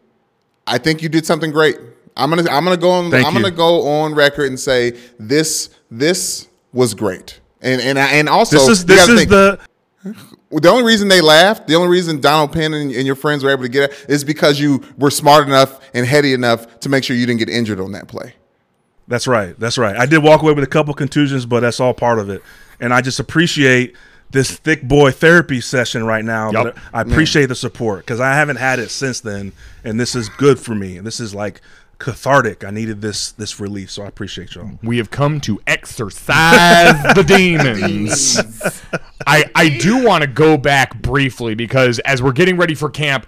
I think you did something great. I'm gonna I'm gonna go on. Thank I'm you. gonna go on record and say this this was great. And and I- and also This is this is think- the the only reason they laughed, the only reason Donald Penn and, and your friends were able to get it is because you were smart enough and heady enough to make sure you didn't get injured on that play. That's right. That's right. I did walk away with a couple contusions, but that's all part of it. And I just appreciate this thick boy therapy session right now. But I appreciate the support because I haven't had it since then, and this is good for me. And this is like cathartic. I needed this this relief, so I appreciate y'all. We have come to exercise the <laughs> demons. I I do want to go back briefly because as we're getting ready for camp,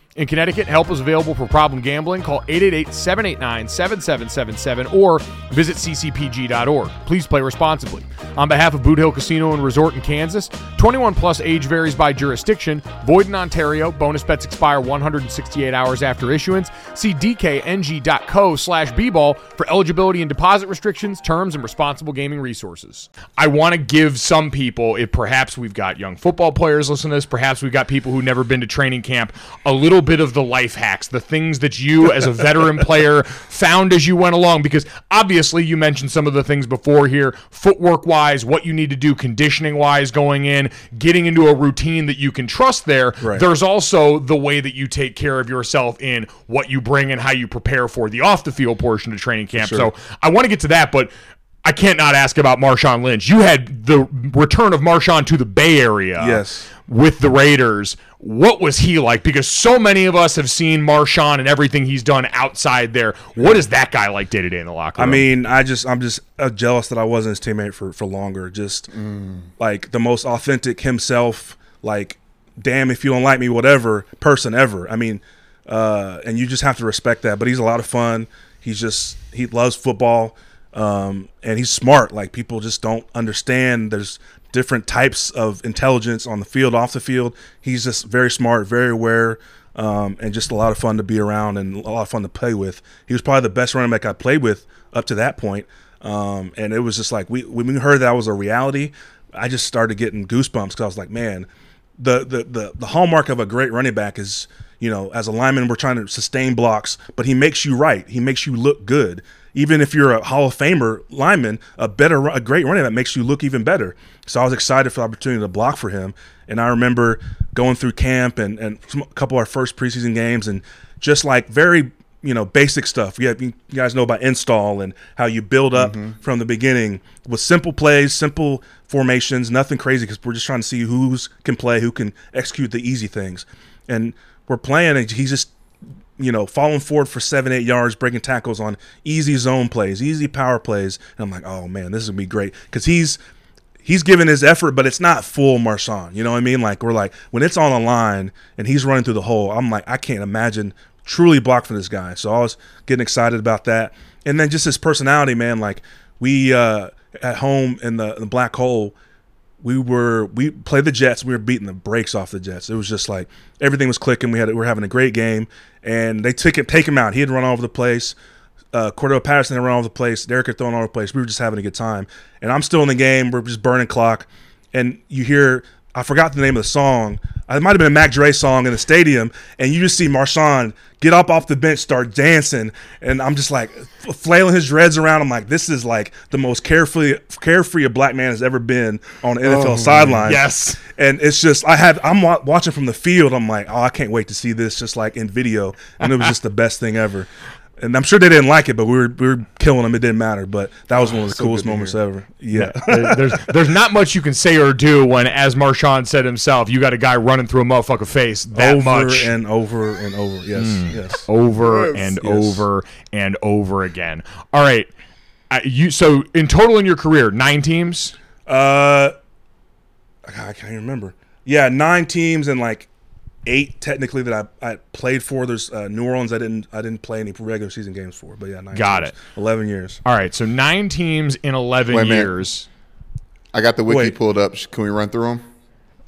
In Connecticut, help is available for problem gambling. Call 888 789 7777 or visit ccpg.org. Please play responsibly. On behalf of Boot Hill Casino and Resort in Kansas, 21 plus age varies by jurisdiction, void in Ontario. Bonus bets expire 168 hours after issuance. See dkng.co slash bball for eligibility and deposit restrictions, terms, and responsible gaming resources. I want to give some people, if perhaps we've got young football players listening to this, perhaps we've got people who've never been to training camp, a little bit of the life hacks, the things that you as a veteran <laughs> player found as you went along. Because obviously, you mentioned some of the things before here, footwork wise, what you need to do conditioning wise going in, getting into a routine that you can trust there. Right. There's also the way that you take care of yourself in what you bring and how you prepare for the off the field portion of training camp. So I want to get to that, but. I can't not ask about Marshawn Lynch. You had the return of Marshawn to the Bay Area Yes. with the Raiders. What was he like? Because so many of us have seen Marshawn and everything he's done outside there. What is that guy like day to day in the locker room? I mean, I just I'm just uh, jealous that I wasn't his teammate for for longer. Just like the most authentic himself. Like, damn, if you don't like me, whatever person ever. I mean, uh, and you just have to respect that. But he's a lot of fun. He's just he loves football, um, and he's smart. Like people just don't understand. There's different types of intelligence on the field, off the field. He's just very smart, very aware. Um, and just a lot of fun to be around and a lot of fun to play with. He was probably the best running back I played with up to that point. Um, and it was just like we when we heard that was a reality, I just started getting goosebumps because I was like, man, the, the the the hallmark of a great running back is you know as a lineman we're trying to sustain blocks, but he makes you right. He makes you look good. Even if you're a Hall of Famer lineman, a better a great running back makes you look even better. So I was excited for the opportunity to block for him. And I remember going through camp and, and some- a couple of our first preseason games and just like very you know basic stuff. You, have, you guys know about install and how you build up mm-hmm. from the beginning with simple plays, simple formations, nothing crazy because we're just trying to see who's can play, who can execute the easy things. And we're playing, and he's just you know falling forward for seven, eight yards, breaking tackles on easy zone plays, easy power plays. And I'm like, oh man, this is gonna be great because he's he's giving his effort, but it's not full Marshawn. You know what I mean? Like we're like when it's on the line and he's running through the hole, I'm like I can't imagine truly block for this guy. So I was getting excited about that, and then just his personality, man. Like we uh, at home in the, the black hole. We were we played the Jets. We were beating the brakes off the Jets. It was just like everything was clicking. We had we were having a great game, and they took him take him out. He had run all over the place uh, Cordarrelle Patterson had run all over the place. Derek had thrown all over the place. We were just having a good time. And I'm still in the game. We're just burning clock. And you hear, I forgot the name of the song. It might have been a Mac Dre song in the stadium. And you just see Marshawn get up off the bench, start dancing. And I'm just like flailing his dreads around. I'm like, this is like the most carefree, carefree a black man has ever been on oh, an NFL sideline. Yes. And it's just, I had, I'm wa- watching from the field. I'm like, oh, I can't wait to see this just like in video. And it was just the best thing ever. And I'm sure they didn't like it, but we were we were killing them. It didn't matter. But that was one of the so coolest moments ever. Yeah. There- there's there's not much you can say or do when, as Marshawn said himself, you got a guy running through a motherfucker face that over much and over and over. Yes. Hmm. Yes. over Yes. and Yes. over and over again. All right, uh, you so in total in your career, nine teams. Uh, I can't even remember. Yeah, nine teams and like eight technically that I, I played for. There's uh, New Orleans. I didn't I didn't play any regular season games for, but yeah, nine Got teams. it. Eleven years. All right, so nine teams in eleven Wait a years. I got the wiki Wait. pulled up. Can we run through them?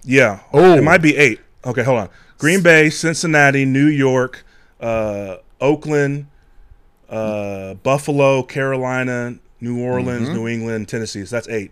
Yeah. Oh. it might be eight. Okay, hold on. Green Bay, Cincinnati, New York, uh, Oakland, uh, Buffalo, Carolina, New Orleans, Mm-hmm. New England, Tennessee. So that's eight.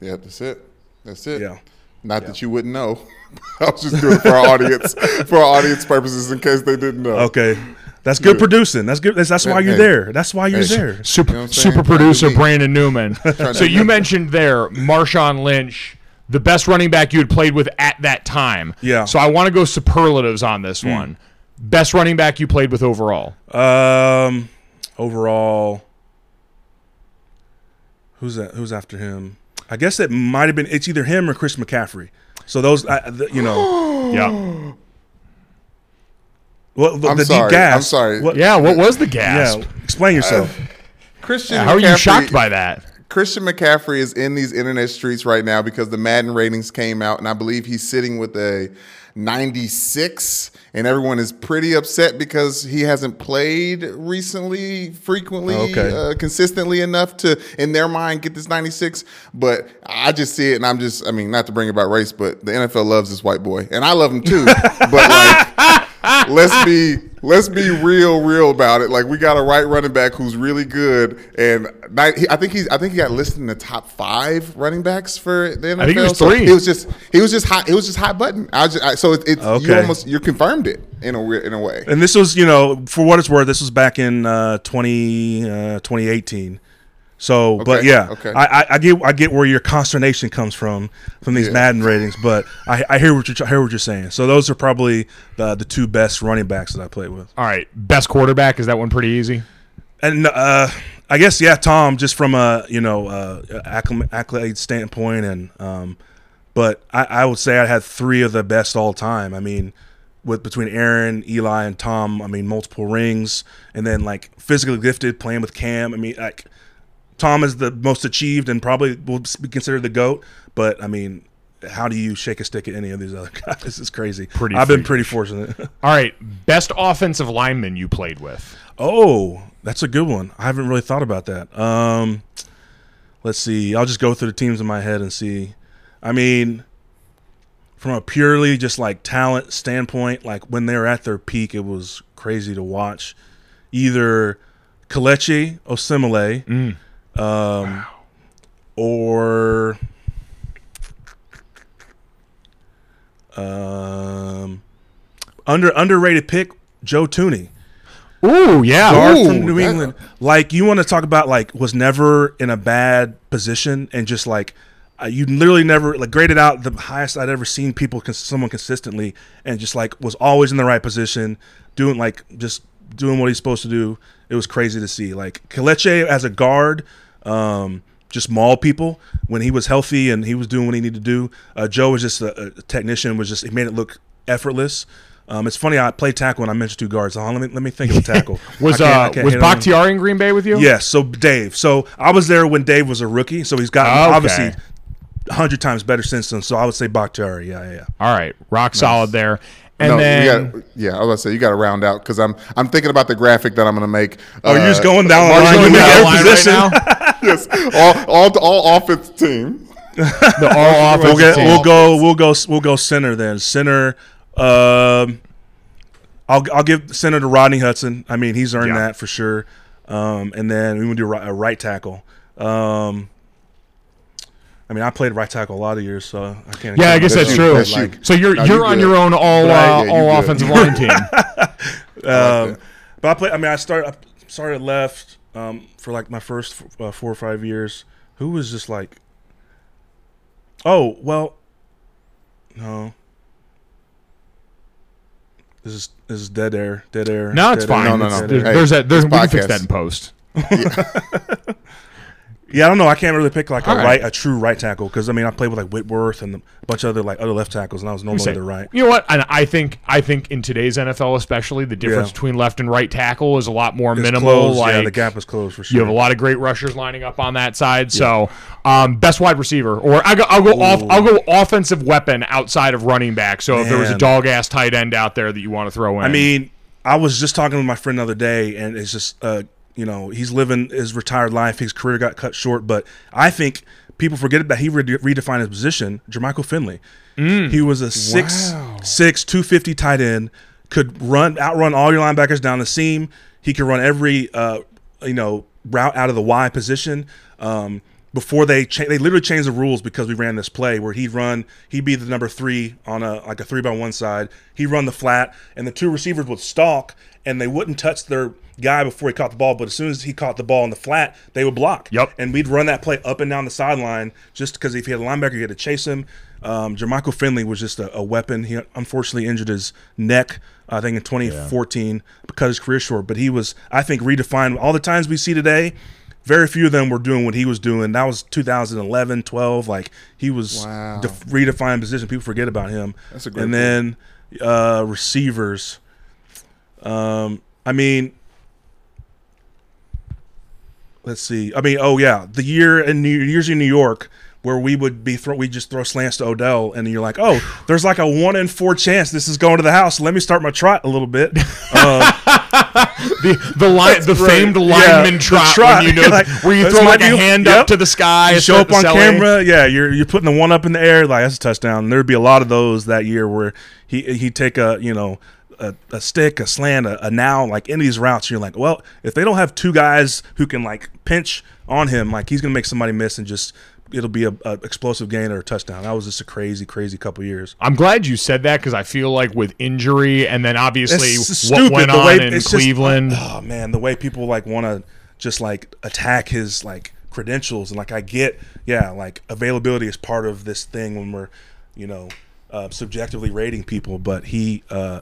Yeah, that's it. That's it. Yeah. Not that you wouldn't know. <laughs> I was just doing it for our audience, for our audience purposes, in case they didn't know. Okay, that's good producing. That's good. That's, that's why you're Hey. there. That's why you're Hey. there. Super, You know what I'm saying? super producer Brandon Newman. <laughs> so you mentioned there Marshawn Lynch, the best running back you had played with at that time. Yeah. So I want to go superlatives on this one. Best running back you played with overall. Um, overall, who's that? Who's after him? I guess it might have been. It's either him or Chris McCaffrey. So those, I, the, you know, <gasps> Yeah. well, the, I'm the sorry. deep gas. I'm sorry. What, Yeah. What was the gasp? yeah. Explain yourself. <laughs> Christian. How are you McCaffrey- shocked by that? Christian McCaffrey is in these internet streets right now because the Madden ratings came out, and I believe he's sitting with a 96, and everyone is pretty upset because he hasn't played recently, frequently, Okay. uh, consistently enough to, in their mind, get this 96. But I just see it, and I'm just, I mean, not to bring about race, but the NFL loves this white boy, and I love him too. <laughs> but like, let's be let's be real real about it. Like we got a right running back who's really good, and I think he's I think he got listed in the top five running backs for the NFL. I think he was So three. he was just he was just hot. It was just hot button. I just, I, so it, it's you almost you confirmed it in a in a way. And this was, you know, for what it's worth, this was back in uh, 20, uh, 2018. So, but yeah, okay. I, I, I get I get where your consternation comes from from these Yeah. Madden ratings, but I, I hear what you're I hear what you're saying. So those are probably the the two best running backs that I played with. All right. Best quarterback. Is that one pretty easy? And uh, I guess yeah, Tom, just from a you know uh, acclim- accolade standpoint, and um, but I, I would say I had three of the best all time. I mean, with between Aaron, Eli, and Tom, I mean multiple rings, and then like physically gifted, playing with Cam. I mean, like Tom is the most achieved and probably will be considered the goat. But I mean. How do you shake a stick at any of these other <laughs> guys? This is crazy. Pretty I've been pretty fortunate. <laughs> All right. Best offensive lineman you played with. Oh, that's a good one. I haven't really thought about that. Um, let's see. I'll just go through the teams in my head and see. I mean, from a purely just like talent standpoint, like when they were at their peak, it was crazy to watch. Either Kelechi Osemele, um, or um, under underrated pick Joe Thuney Ooh, yeah. guard Ooh, from New that- England. Like you want to talk about like was never in a bad position and just like uh, you literally never like graded out the highest I'd ever seen people cons- someone consistently and just like was always in the right position doing like just doing what he's supposed to do. It was crazy to see. Like Kelechi as a guard, um, just maul people when he was healthy and he was doing what he needed to do. Uh, Joe was just a, a technician. Was just he made it look effortless. Um, it's funny I played tackle when I mentioned two guards. On, let me let me think of a tackle. <laughs> Was I can't- I uh can't was hit on him. Bakhtiari in Green Bay with you? Yes. So Dave. So I was there when Dave was a rookie. So he's gotten Okay. obviously a hundred times better since then. So I would say Bakhtiari. Yeah, yeah, yeah. All right. Rock solid there. And no, then you gotta, yeah, I was gonna say you got to round out because I'm I'm thinking about the graphic that I'm gonna make. Oh, you're just going down the Mark line. You make down every line position. right now? <laughs> yes, all all all offense team. the all offensive We'll get. team. We'll go. We'll go. We'll go center then. Center. Um, I'll I'll give center to Rodney Hudson. I mean, he's earned Yeah. that for sure. Um, and then we will do right, a right tackle. Um, I mean, I played right tackle a lot of years, so I can't. Yeah, I guess That's that's true. That's you. So you're No, you're you on good. your own all Right, uh, yeah, all good. offensive <laughs> line team. <laughs> Um, but I played. I mean, I started. I started left um, for like my first uh, four or five years. Who was just like, oh well, no. This is this is dead air. Dead air. No, it's dead air, fine. No, no, no. There's, Hey, there's that. There's, this we can fix that in post. Yeah, <laughs> I don't know. I can't really pick like a All right. right, a true right tackle because I mean I played with like Whitworth and a bunch of other like other left tackles, and I was normally the right. You know what? And I think I think in today's NFL, especially, the difference Yeah. between left and right tackle is a lot more It's minimal. closed. Like yeah, the gap is closed for sure. you have a lot of great rushers lining up on that side. So, um, best wide receiver, or I go, I'll go off. I'll go offensive weapon outside of running back. So if there was a Man. dog ass tight end out there that you want to throw in, I mean, I was just talking with my friend the other day, and it's just, uh, you know, he's living his retired life. His career got cut short, but I think people forget that he re- redefined his position. Jermichael Finley. He was a six six two fifty tight end. Could run outrun all your linebackers down the seam. He could run every uh, you know route out of the Y position. Um, before they cha- they literally changed the rules because we ran this play where he'd run he'd be the number three on a like a three by one side he'd run the flat and the two receivers would stalk and they wouldn't touch their guy before he caught the ball but as soon as he caught the ball in the flat they would block Yep. and we'd run that play up and down the sideline just because if he had a linebacker, he had to chase him. Um, Jermichael Finley was just a, a weapon. He unfortunately injured his neck, I think, in 2014, cut his career short. But he was, I think, redefined. All the times we see today, very few of them were doing what he was doing. That was 2011, 12. Like he was Wow. def- redefined position. People forget about him. That's a great And then uh, receivers. Um, I mean, let's see. I mean, oh yeah, the year in New years in New York where we would be throw we just throw slants to Odell, and you're like, oh, <sighs> there's like a one in four chance this is going to the house. Let me start my trot a little bit. Uh, <laughs> the the line, the right. famed lineman the trot, trot. you <laughs> know Like, where you throw like a hand yep. up to the sky, you show up on camera, yeah, you're you're putting the one up in the air, like that's a touchdown. And there'd be a lot of those that year where he he'd take a you know a, a stick, a slant, a, a now, like in these routes, you're like, well, if they don't have two guys who can like pinch on him, like he's gonna make somebody miss and just it'll be a, a explosive gain or a touchdown. That was just a crazy, crazy couple years. I'm glad you said that because I feel like with injury and then obviously what went the on way- in it's just- Cleveland. oh man, the way people like want to just like attack his like credentials and like I get, yeah, like availability is part of this thing when we're, you know, uh, subjectively rating people, but he uh,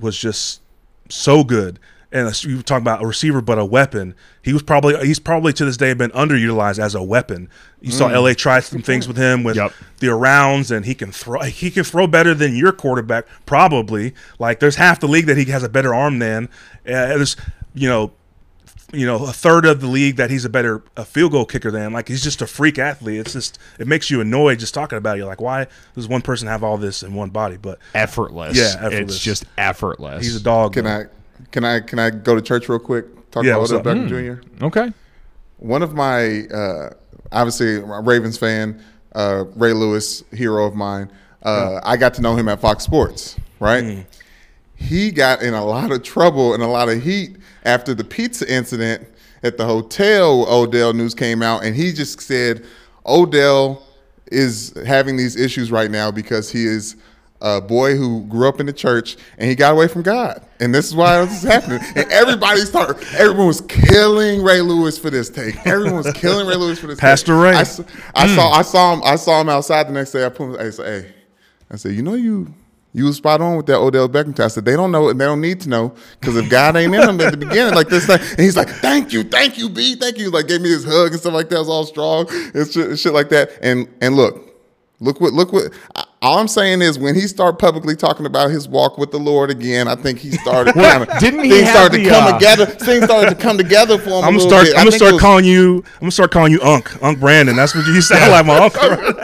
was just so good. And you talk about a receiver, but a weapon. He was probably he's probably to this day been underutilized as a weapon. You saw LA try some things with him with Yep. the arounds, and he can throw. He can throw better than your quarterback, probably. Like there's half the league that he has a better arm than. Uh, there's you know, you know, a third of the league that he's a better a field goal kicker than. Like he's just a freak athlete. It's just it makes you annoyed just talking about it. You're like, why does one person have all this in one body? But effortless. Yeah, effortless. It's just effortless. he's a dog. Can man. I can I can I go to church real quick? Talk Yeah, about what's Odell up? Beckham Jr. Okay. One of my uh, obviously Ravens fan, uh, Ray Lewis, hero of mine. Uh, I got to know him at Fox Sports, right? He got in a lot of trouble and a lot of heat after the pizza incident at the hotel. Odell news came out, and he just said Odell is having these issues right now because he is a boy who grew up in the church and he got away from God. And this is why this is happening. And everybody started, everyone was killing Ray Lewis for this take. Everyone was killing Ray Lewis for this Pastor take. Ray. I, I saw hmm. I saw him I saw him outside the next day. I put him I said, hey, I said, you know you you was spot on with that Odell Beckham. test." I said they don't know and they don't need to know because if God ain't in them at the <laughs> beginning like this thing, and he's like, thank you, thank you, B, thank you. Like gave me his hug and stuff like that. It was all strong and shit, shit like that. And and look, look what look what. I- All I'm saying is when he started publicly talking about his walk with the Lord again, I think he started <laughs> kind of didn't he things have started the, to come uh, together. Things started to come together for him. I'm gonna start. bit. I'm gonna start was- calling you. I'm gonna start calling you Unc. Unc Brandon. That's what you sound like, my <laughs> uncle.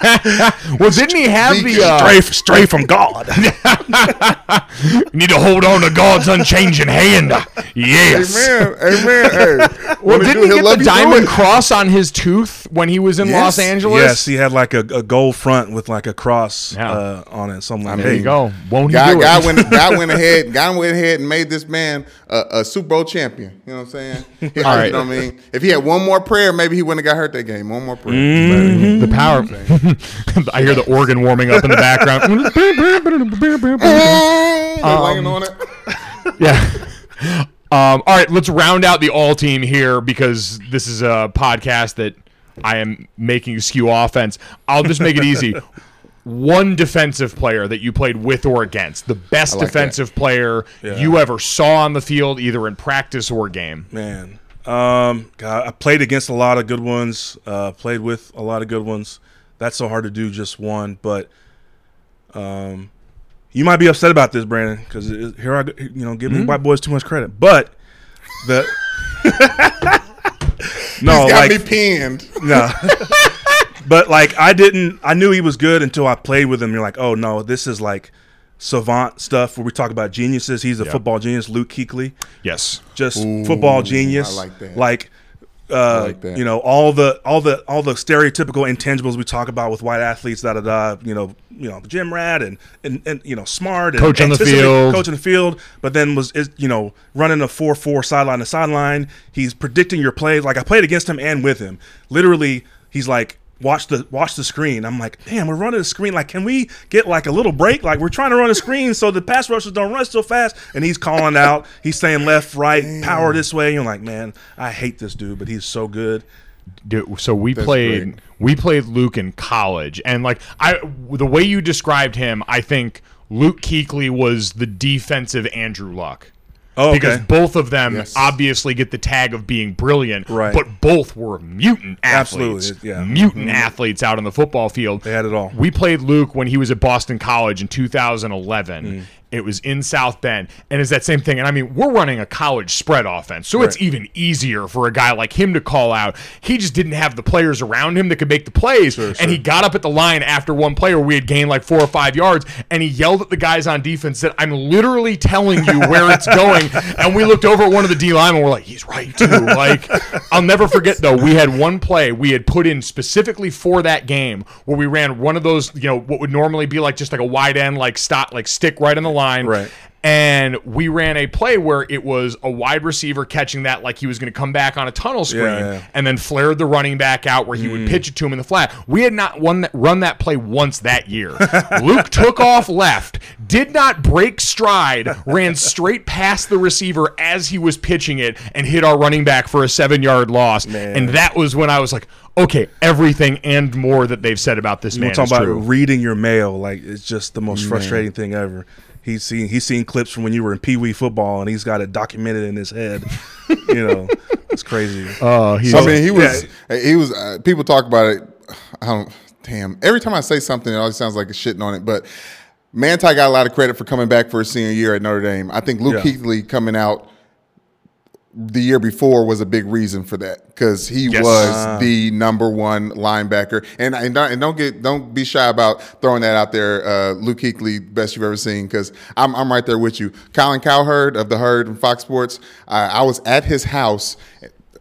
<laughs> Well, didn't he have the uh, stray, stray from God. You need to hold on to God's unchanging hand? Yes. Amen. Amen. Hey, Well, didn't do, he he'll get the diamond cross on his tooth when he was in Yes. Los Angeles? yes, he had like a, a gold front with like a cross Yeah. uh, on it. Something like There that. you go. Won't he God, do God it? went, <laughs> God went ahead. God went ahead and made this man a, a Super Bowl champion. You know what I'm saying? He- All right. You know what I mean? If he had one more prayer, maybe he wouldn't have got hurt that game. One more prayer. the power. <laughs> I hear the organ warming up in the background. <laughs> They're Um, laying on it. yeah. Um, all right, let's round out the all team here because this is a podcast that I am making skew offense. I'll just make it easy. One defensive player that you played with or against, the best like that. defensive player you ever saw on the field, either in practice or game. Man, um, God, I played against a lot of good ones. Uh, played with a lot of good ones. That's so hard to do just one, but um, you might be upset about this, Brandon, because here I, you know, give me white boys too much credit, but the <laughs> no, He's got like me pinned. no. <laughs> but like I didn't I knew he was good until I played with him. You're like, oh no, this is like savant stuff where we talk about geniuses. He's a football genius, Luke Kuechly. Yes. Just football genius. I like that. Like uh, like that. you know all the all the all the stereotypical intangibles we talk about with white athletes, da da da. You know, you know, gym rat and and, and you know, smart and Coach on the field. coach in the field. But then was is you know running a four four sideline to sideline. He's predicting your plays. Like I played against him and with him. Literally, he's like. Watch the watch the screen. I'm like, man, we're running a screen. Like, can we get like a little break? Like, we're trying to run a screen so the pass rushers don't run so fast. And he's calling out. He's saying left, right, power this way. You're like, man, I hate this dude, but he's so good. Dude, so we That's played great. we played Luke in college and like I the way you described him I think Luke Kuechly was the defensive Andrew Luck. Oh, Because okay. both of them Yes. obviously get the tag of being brilliant, Right. but both were mutant athletes. Absolutely, yeah. Mutant athletes out on the football field. They had it all. We played Luke when he was at Boston College in 2011. Mm. It was in South Bend. And it's that same thing. And I mean, we're running a college spread offense. So it's even easier for a guy like him to call out. He just didn't have the players around him that could make the plays. And he got up at the line after one play where We had gained like four or five yards. And he yelled at the guys on defense that I'm literally telling you where it's <laughs> going. And we looked over at one of the D linemen and we're like, he's right too. Like, I'll never forget though, we had one play we had put in specifically for that game where we ran one of those, you know, what would normally be like just like a wide end, like stop, like stick right on the line. Right. And we ran a play where it was a wide receiver catching that like he was going to come back on a tunnel screen Yeah, yeah. and then flared the running back out where he would hmm. pitch it to him in the flat. We had not won that, run that play once that year. <laughs> Luke took off left, did not break stride, ran straight past the receiver as he was pitching it and hit our running back for a seven yard loss. And that was when I was like, okay, everything and more that they've said about this man. We're talking about true. reading your mail. Like it's just the most frustrating thing ever. He's seen he's seen clips from when you were in Pee Wee football, and he's got it documented in his head. you know, <laughs> it's crazy. Oh, he's I mean, he was. He was. Uh, people talk about it. I don't. Damn. Every time I say something, it always sounds like a shitting on it. But Manti got a lot of credit for coming back for his senior year at Notre Dame. I think Luke Yeah. Kuechly coming out the year before was a big reason for that because he Yes. was the number one linebacker. And and don't, and don't get don't be shy about throwing that out there. Uh, Luke Kuechly, best you've ever seen, because I'm I'm right there with you. Colin Cowherd of the Herd and Fox Sports. I I was at his house.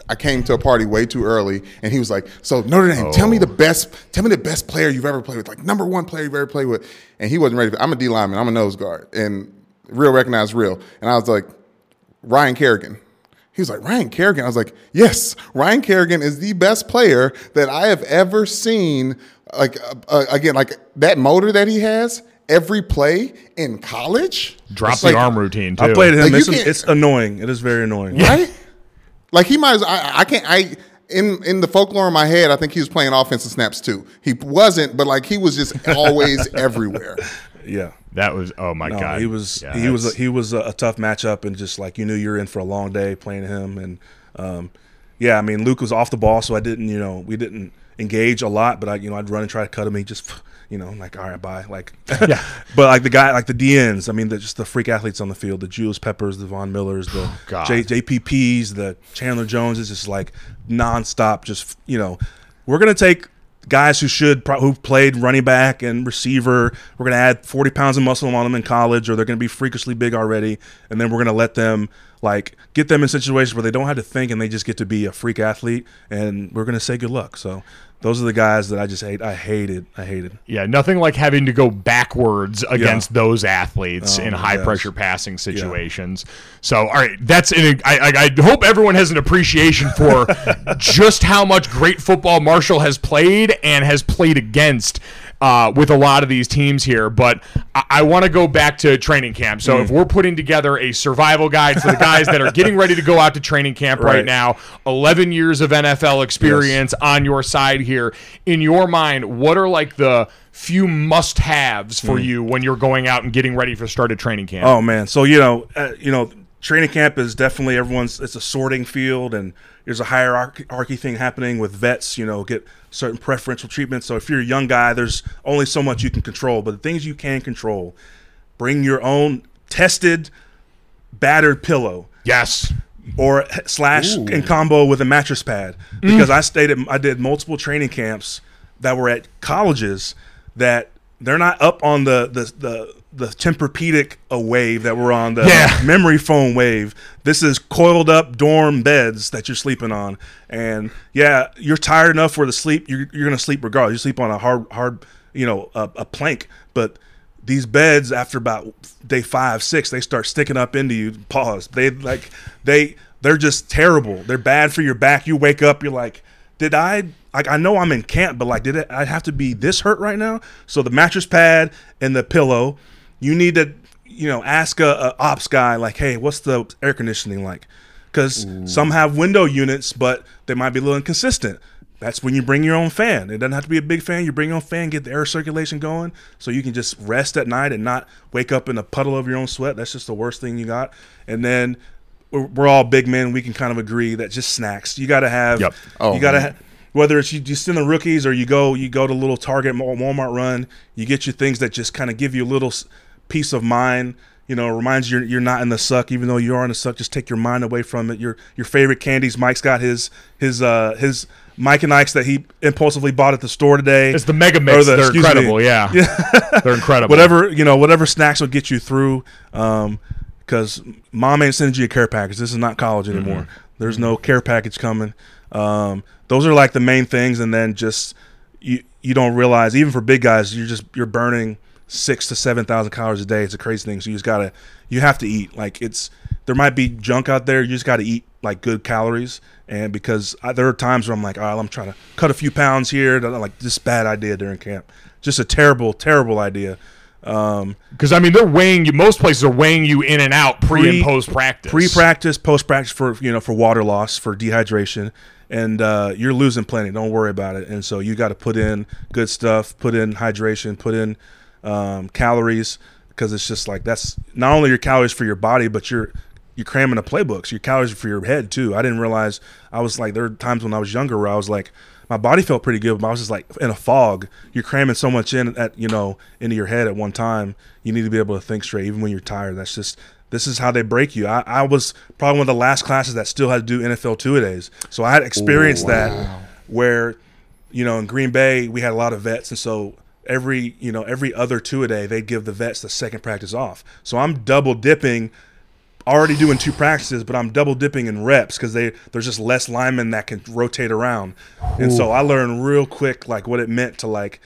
I came to a party way too early, and he was like, "So Notre Dame, tell me the best, tell me the best player you've ever played with, like number one player you've ever played with." And he wasn't ready. For, I'm a D lineman. I'm a nose guard, and real recognized real. And I was like, Ryan Kerrigan. He was like, Ryan Kerrigan. I was like, yes, Ryan Kerrigan is the best player that I have ever seen. Like, uh, uh, again, like that motor that he has every play in college. drop the like- arm routine too. I played him. Like, you it's, it's annoying. It is very annoying. <laughs> Right? Like, he might as I, I can't, I, in, in the folklore in my head, I think he was playing offensive snaps too. He wasn't, but like he was just always <laughs> everywhere. Yeah. That was oh my No, god. he was Yeah, he was that's- he was a, a tough matchup, and just like you knew you were in for a long day playing him, and um, yeah, I mean Luke was off the ball, so I didn't you know we didn't engage a lot, but I you know I'd run and try to cut him. He just you know like all right bye like Yeah. <laughs> but like the guy like the DNs, I mean the, just the freak athletes on the field, the Julius Peppers, the Von Millers, the Oh, God. J, JPPs, the Chandler Joneses, just like nonstop. Just you know we're gonna take guys who should who played running back and receiver. We're gonna add forty pounds of muscle on them in college, or they're gonna be freakishly big already, and then we're gonna let them like get them in situations where they don't have to think and they just get to be a freak athlete, and we're gonna say good luck. So those are the guys that I just hate. I hated. I hated. Yeah, nothing like having to go backwards against those athletes Oh, in high gosh. pressure passing situations. So, all right, that's an, I, I, I hope everyone has an appreciation for <laughs> just how much great football Marshall has played and has played against. Uh, with a lot of these teams here, but I, I want to go back to training camp. So, Mm. if we're putting together a survival guide for the guys that are getting ready to go out to training camp right, Right. now, 11 years of NFL experience on your side here. In your mind, what are like the few must-haves for you when you're going out and getting ready for started training camp? Oh man, so you know, uh, you know, training camp is definitely everyone's. It's a sorting field, and there's a hierarchy thing happening with vets. You know, get certain preferential treatment. So if you're a young guy, there's only so much you can control. But the things you can control, bring your own tested, battered pillow yes. or slash in combo with a mattress pad mm. because I stayed at I did multiple training camps that were at colleges that they're not up on the the the the Tempur-Pedic a wave that we're on the Yeah. memory foam wave. This is coiled up dorm beds that you're sleeping on, and yeah, you're tired enough for the sleep you're, you're gonna sleep regardless. You sleep on a hard hard you know a, a plank, but these beds after about day five six they start sticking up into you. Pause. They like they they're just terrible. They're bad for your back. You wake up, you're like, did I like I know I'm in camp, but like did it I have to be this hurt right now? So the mattress pad and the pillow, you need to you know ask a, a ops guy like, hey, what's the air conditioning like? Because some have window units, but they might be a little inconsistent. That's when you bring your own fan. It doesn't have to be a big fan. You bring your own fan, get the air circulation going, so you can just rest at night and not wake up in a puddle of your own sweat. That's just the worst thing you got. And then we're, all big men. We can kind of agree that just snacks. You got to have. Yep. Oh, you got to ha- whether it's you just in the rookies or you go you go to little Target, Walmart run. You get your things that just kind of give you a little peace of mind. You know, reminds you you're, not in the suck, even though you are in the suck. Just take your mind away from it. Your your favorite candies. Mike's got his his uh his Mike and Ike's that he impulsively bought at the store today. It's the Mega Mix. the- They're excuse me. incredible. <laughs> Yeah. They're incredible. whatever you know, whatever snacks will get you through. Um, because mom ain't sending you a care package. This is not college anymore. There's no care package coming. Um, those are like the main things, and then just you you don't realize even for big guys, you're just you're burning six to seven thousand calories a day. It's a crazy thing. So you just gotta you have to eat. Like it's there might be junk out there. You just got to eat like good calories. And because I, there are times where I'm like, oh, I'm trying to cut a few pounds here. Like this bad idea during camp. Just a terrible, terrible idea. Um, Because I mean, they're weighing you. Most places are weighing you in and out pre, Pre- and post practice. pre-practice, post-practice for you know for water loss, for dehydration, and uh, you're losing plenty. Don't worry about it. And so you got to put in good stuff, put in hydration, put in um, calories, because it's just like that's not only your calories for your body, but you're you're cramming the playbooks. Your calories for your head too. I didn't realize I was like there were times when I was younger where I was like my body felt pretty good, but I was just like in a fog. You're cramming so much in at you know into your head at one time. You need to be able to think straight, even when you're tired. That's just this is how they break you. I, I was probably one of the last classes that still had to do NFL two a days, so I had experienced that where you know in Green Bay we had a lot of vets, and so every you know every other two a day they'd give the vets the second practice off. So I'm double dipping already doing two practices, but I'm double dipping in reps because they there's just less linemen that can rotate around, and so I learned real quick like what it meant to like,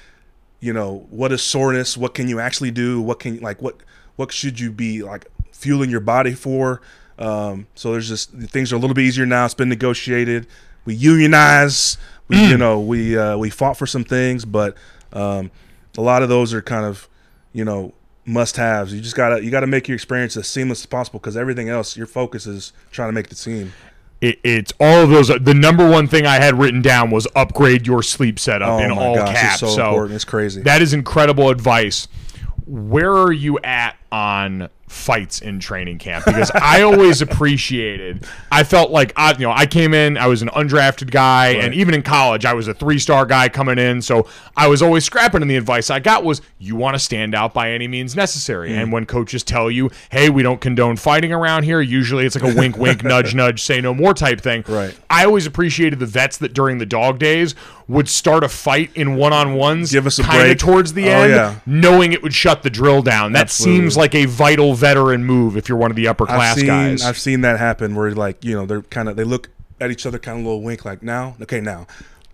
you know, what is soreness? What can you actually do? What can like what what should you be like fueling your body for? Um, so there's just things are a little bit easier now. It's been negotiated. We unionize. We you <clears throat> know we uh, we fought for some things, but um, a lot of those are kind of you know must haves. You just gotta you gotta make your experience as seamless as possible because everything else your focus is trying to make the team. It, it's all of those. The number one thing I had written down was upgrade your sleep setup Oh in all gosh, caps. so important. It's crazy. That is incredible advice. Where are you at on fights in training camp? Because I always <laughs> appreciated. I felt like I, you know, I came in. I was an undrafted guy, and even in college, I was a three-star guy coming in. So I was always scrapping. And the advice I got was, you want to stand out by any means necessary. Mm. And when coaches tell you, hey, we don't condone fighting around here, usually it's like a wink, wink, <laughs> nudge, nudge, say no more type thing. Right. I always appreciated the vets that during the dog days would start a fight in one-on-ones, Give us a break. towards the Oh, end, yeah. knowing it would shut the drill down. That Absolutely. seems like a vital veteran move if you're one of the upper class I've seen guys. I've seen that happen where like you know they're kind of they look at each other kind of a little wink like now okay now, <laughs>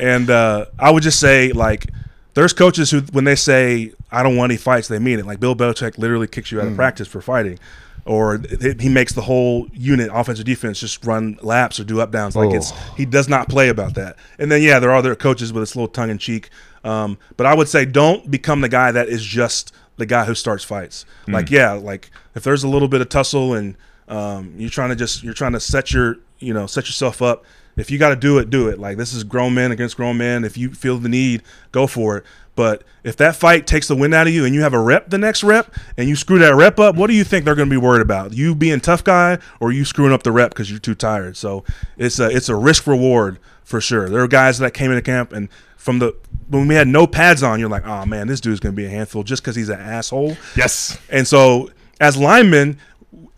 and uh, I would just say like there's coaches who when they say I don't want any fights they mean it like Bill Belichick literally kicks you out of practice for fighting. Or he makes the whole unit, offensive defense, just run laps or do up downs. Like it's he does not play about that. And then yeah, there are other coaches with this little tongue in cheek. Um, but I would say don't become the guy that is just the guy who starts fights. Like yeah, like if there's a little bit of tussle and um, you're trying to just you're trying to set your you know set yourself up. If you got to do it, do it. Like this is grown men against grown men. If you feel the need, go for it. But if that fight takes the wind out of you and you have a rep the next rep and you screw that rep up, what do you think they're going to be worried about? You being tough guy or you screwing up the rep because you're too tired? So it's a it's a risk reward for sure. There are guys that came into camp and from the when we had no pads on, you're like, oh man, this dude's going to be a handful just because he's an asshole. yes. And so as linemen,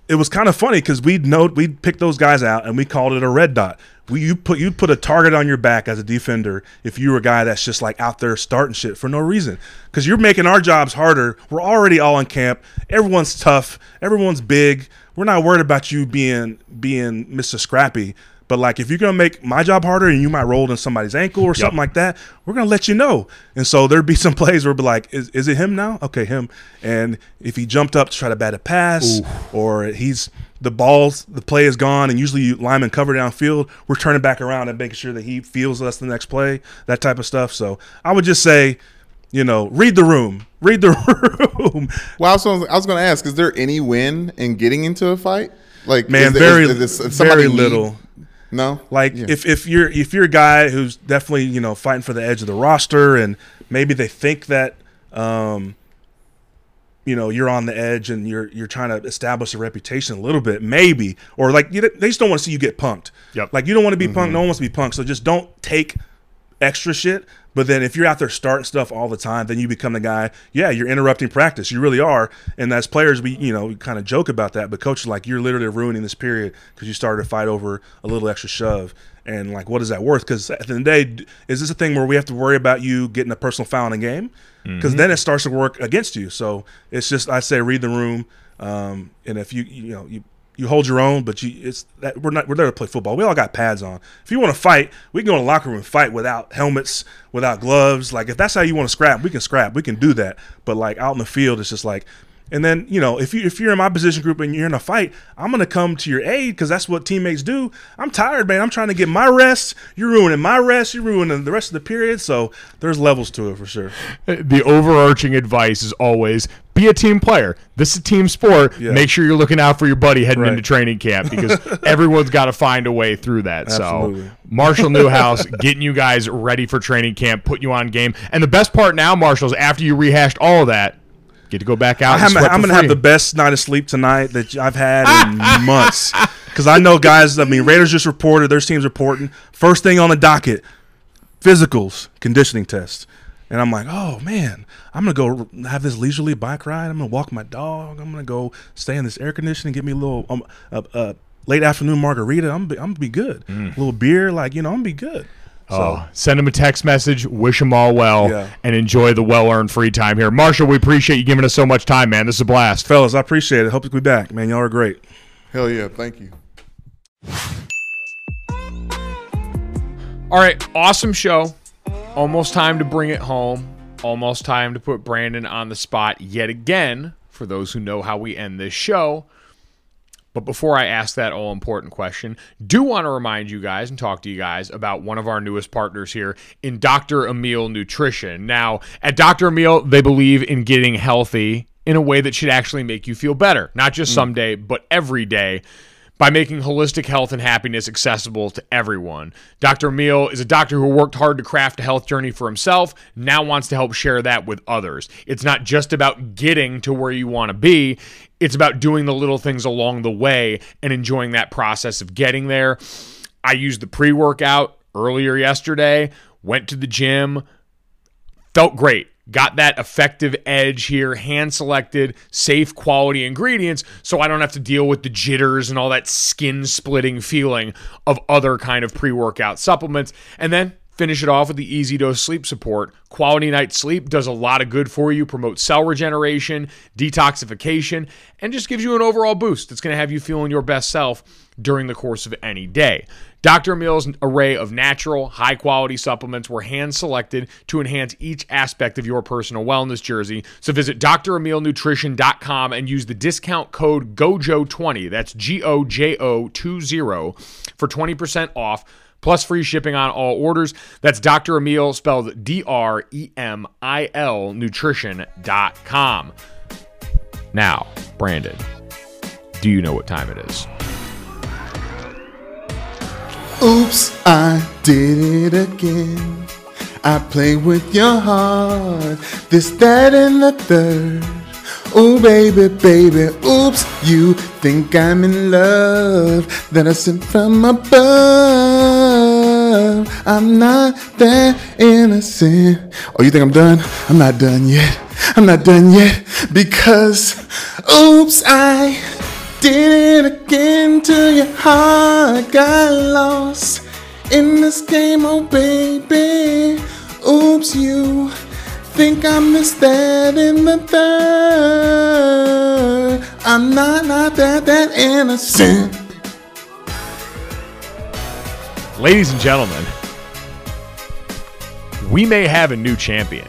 it was kind of funny because we'd know we'd pick those guys out and we called it a red dot. You put you put a target on your back as a defender if you were a guy that's just like out there starting shit for no reason because you're making our jobs harder. We're already all in camp. Everyone's tough. Everyone's big. We're not worried about you being being Mr. Scrappy. But like, if you're gonna make my job harder and you might roll in somebody's ankle or something like that, we're gonna let you know. And so there'd be <laughs> some plays where it'd be like, is, is it him now? Okay, him. And if he jumped up to try to bat a pass, or he's the balls, the play is gone, and usually linemen cover downfield, we're turning back around and making sure that he feels us the next play, that type of stuff. So I would just say, you know, read the room, <laughs> read the room. Well, I was, I was going to ask: Is there any win in getting into a fight? Like, Man, is there- very, is- is- very need- little. No, Like Yeah. if, if you're if you're a guy who's definitely you know fighting for the edge of the roster and maybe they think that um, you know you're on the edge and you're you're trying to establish a reputation a little bit maybe or like you, they just don't want to see you get punked. Yep. Like you don't want to be punked. Mm-hmm. No one wants to be punked. So just don't take extra shit. But then if you're out there starting stuff all the time, then you become the guy. Yeah, you're interrupting practice. You really are. And as players, we you know we kind of joke about that. But coaches like you're literally ruining this period because you started to fight over a little extra shove. And like, what is that worth? Because at the end of the day, is this a thing where we have to worry about you getting a personal foul in a game? Because then it starts to work against you. So it's just I say read the room. Um, and if you you know you you hold your own, but you it's that we're not we're there to play football. We all got pads on. If you want to fight, we can go in the locker room and fight without helmets, without gloves. Like if that's how you want to scrap, we can scrap. We can do that. But like out in the field, it's just like. And then you know if you if you're in my position group and you're in a fight, I'm gonna come to your aid because that's what teammates do. I'm tired, man. I'm trying to get my rest. You're ruining my rest. You're ruining the rest of the period. So there's levels to it for sure. Uh, the overarching advice is always be a team player. This is a team sport. Yeah. Make sure you're looking out for your buddy heading Right. into training camp <laughs> because everyone's got to find a way through that. Absolutely. So, Marshall <laughs> Newhouse getting you guys ready for training camp, putting you on game. And the best part now, Marshall, is after you rehashed all of that, get to go back out. I and have, sweat I'm gonna have the best night of sleep tonight that I've had in <laughs> months. Because I know guys. I mean, Raiders just reported. Their team's reporting. First thing on the docket: physicals, conditioning test. And I'm like, oh man, I'm gonna go have this leisurely bike ride. I'm gonna walk my dog. I'm gonna go stay in this air conditioning, get me a little um, uh, uh, late afternoon margarita. I'm be, I'm gonna be good. A little beer, like you know, I'm gonna be good. Oh, send him a text message, wish him all well, Yeah. and enjoy the well earned free time here. Marshall, we appreciate you giving us so much time, man. This is a blast. Fellas, I appreciate it. Hope to be back, man. Y'all are great. hell yeah, thank you. All right, awesome show. Almost time to bring it home. Almost time to put Brandon on the spot yet again for those who know how we end this show. But before I ask that all important question, do want to remind you guys and talk to you guys about one of our newest partners here in Dr. Emil Nutrition. Now, at Dr. Emil, they believe in getting healthy in a way that should actually make you feel better, not just mm. someday, but every day by making holistic health and happiness accessible to everyone. Dr. Emil is a doctor who worked hard to craft a health journey for himself, now wants to help share that with others. It's not just about getting to where you want to be, it's about doing the little things along the way and enjoying that process of getting there. I used the pre workout earlier yesterday, went to the gym, felt great. Got that effective edge here, hand selected, safe quality ingredients, so I don't have to deal with the jitters and all that skin splitting feeling of other kind of pre workout supplements. And then finish it off with the easy dose sleep support. Quality night sleep does a lot of good for you, promotes cell regeneration, detoxification, and just gives you an overall boost. that's going to have you feeling your best self during the course of any day. Dr. Emil's array of natural, high quality supplements were hand selected to enhance each aspect of your personal wellness jersey. So visit dremilnutrition.com and use the discount code GOJO20. That's G O J O 20 for 20% off plus free shipping on all orders. That's Dr. Emil spelled D R E M I L nutrition.com. Now, Brandon, do you know what time it is? Oops, I did it again. I play with your heart. This, that, and the third. Oh, baby, baby. Oops, you think I'm in love. That I sent from above. I'm not that innocent. Oh, you think I'm done? I'm not done yet. I'm not done yet. Because, oops, I did it again till your heart got lost in this game, oh baby. Oops, you think I missed that in the third. I'm not, not that, that innocent. Ladies and gentlemen, we may have a new champion.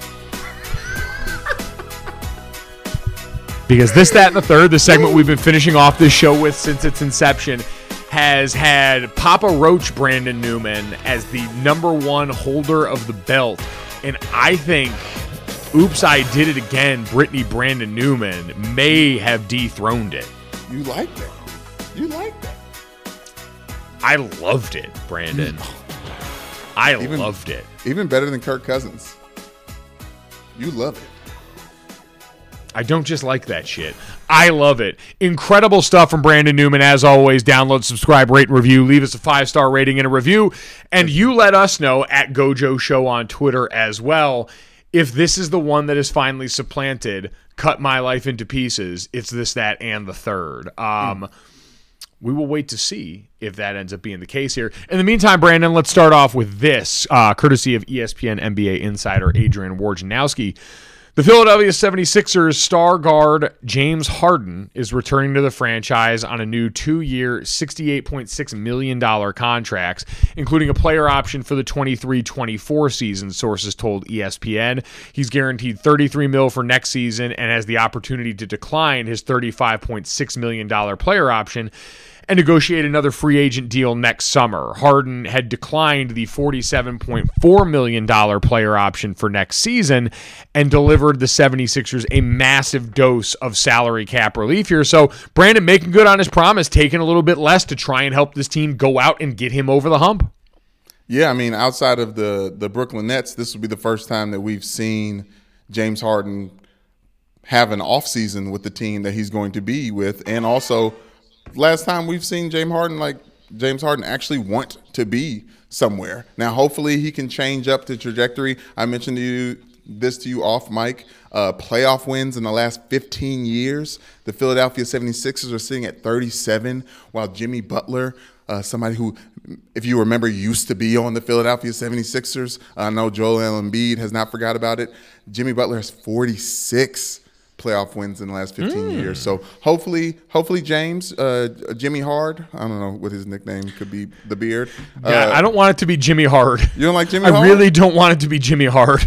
Because this, that, and the third, the segment we've been finishing off this show with since its inception, has had Papa Roach Brandon Newman as the number one holder of the belt. And I think Oops, I Did It Again, Britney Brandon Newman may have dethroned it. You like that? You like that? I loved it, Brandon. Mm. I Even- loved it. Even better than Kirk Cousins. You love it. I don't just like that shit. I love it. Incredible stuff from Brandon Newman. As always, download, subscribe, rate, and review. Leave us a five star rating and a review. And you let us know at Gojo Show on Twitter as well. If this is the one that is finally supplanted, cut my life into pieces. It's this, that, and the third. Um, we will wait to see if that ends up being the case here. In the meantime, Brandon, let's start off with this, uh, courtesy of ESPN NBA insider Adrian Wojnarowski. The Philadelphia 76ers star guard James Harden is returning to the franchise on a new two year, $68.6 million contract, including a player option for the 23 24 season, sources told ESPN. He's guaranteed 33 mil for next season and has the opportunity to decline his $35.6 million player option and negotiate another free agent deal next summer. Harden had declined the $47.4 million player option for next season and delivered the 76ers a massive dose of salary cap relief here. So, Brandon making good on his promise, taking a little bit less to try and help this team go out and get him over the hump. Yeah, I mean, outside of the the Brooklyn Nets, this will be the first time that we've seen James Harden have an offseason with the team that he's going to be with, and also last time we've seen James Harden like James Harden actually want to be somewhere. Now, hopefully, he can change up the trajectory. I mentioned to you this to you off mic. Uh, playoff wins in the last 15 years. The Philadelphia 76ers are sitting at 37, while Jimmy Butler, uh, somebody who, if you remember, used to be on the Philadelphia 76ers. I know Joel Embiid has not forgot about it. Jimmy Butler has 46 playoff wins in the last 15 years. So hopefully, hopefully James, uh, Jimmy Hard, I don't know what his nickname could be, the beard. Yeah, Uh, I don't want it to be Jimmy Hard. You don't like Jimmy I Hard? really don't want it to be Jimmy Hard.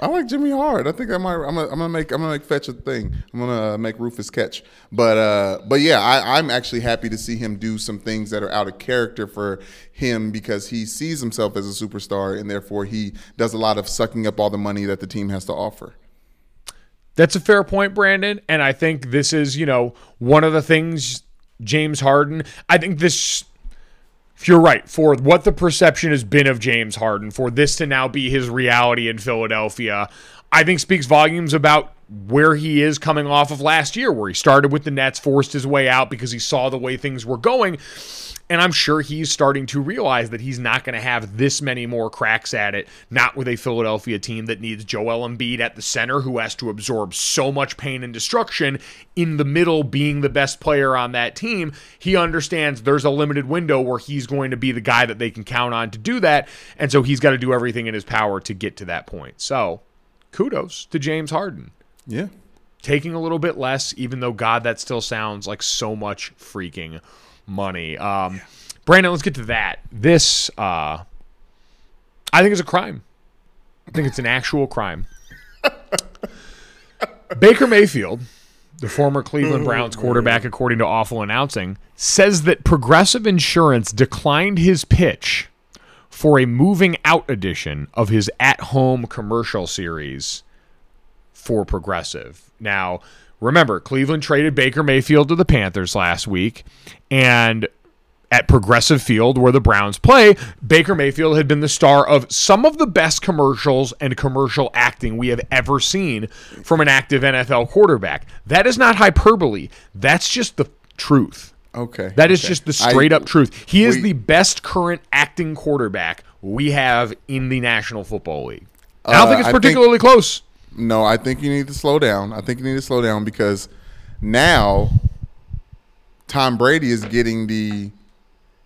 I like Jimmy Hard. I think I might. I'm gonna, I'm gonna make. I'm gonna make fetch a thing. I'm gonna make Rufus catch. But uh, but yeah, I, I'm actually happy to see him do some things that are out of character for him because he sees himself as a superstar and therefore he does a lot of sucking up all the money that the team has to offer. That's a fair point, Brandon. And I think this is, you know, one of the things James Harden, I think this, if you're right, for what the perception has been of James Harden, for this to now be his reality in Philadelphia, I think speaks volumes about where he is coming off of last year, where he started with the Nets, forced his way out because he saw the way things were going. And I'm sure he's starting to realize that he's not going to have this many more cracks at it, not with a Philadelphia team that needs Joel Embiid at the center, who has to absorb so much pain and destruction, in the middle being the best player on that team. He understands there's a limited window where he's going to be the guy that they can count on to do that. And so he's got to do everything in his power to get to that point. So kudos to James Harden Yeah. taking a little bit less, even though God, that still sounds like so much freaking money. Um, Brandon, let's get to that. This, uh, I think, is a crime. I think it's an actual crime. <laughs> Baker Mayfield, the former Cleveland Browns quarterback, according to Awful Announcing, says that Progressive Insurance declined his pitch for a moving out edition of his at home commercial series for Progressive. Now, remember, Cleveland traded Baker Mayfield to the Panthers last week, and at Progressive Field, where the Browns play, Baker Mayfield had been the star of some of the best commercials and commercial acting we have ever seen from an active NFL quarterback. That is not hyperbole. That's just the truth. Okay. That is okay. just the I- straight up truth. He is we- the best current acting quarterback we have in the National Football League. I don't Uh, think it's I think- particularly close. No, I think you need to slow down. I think you need to slow down because now Tom Brady is getting the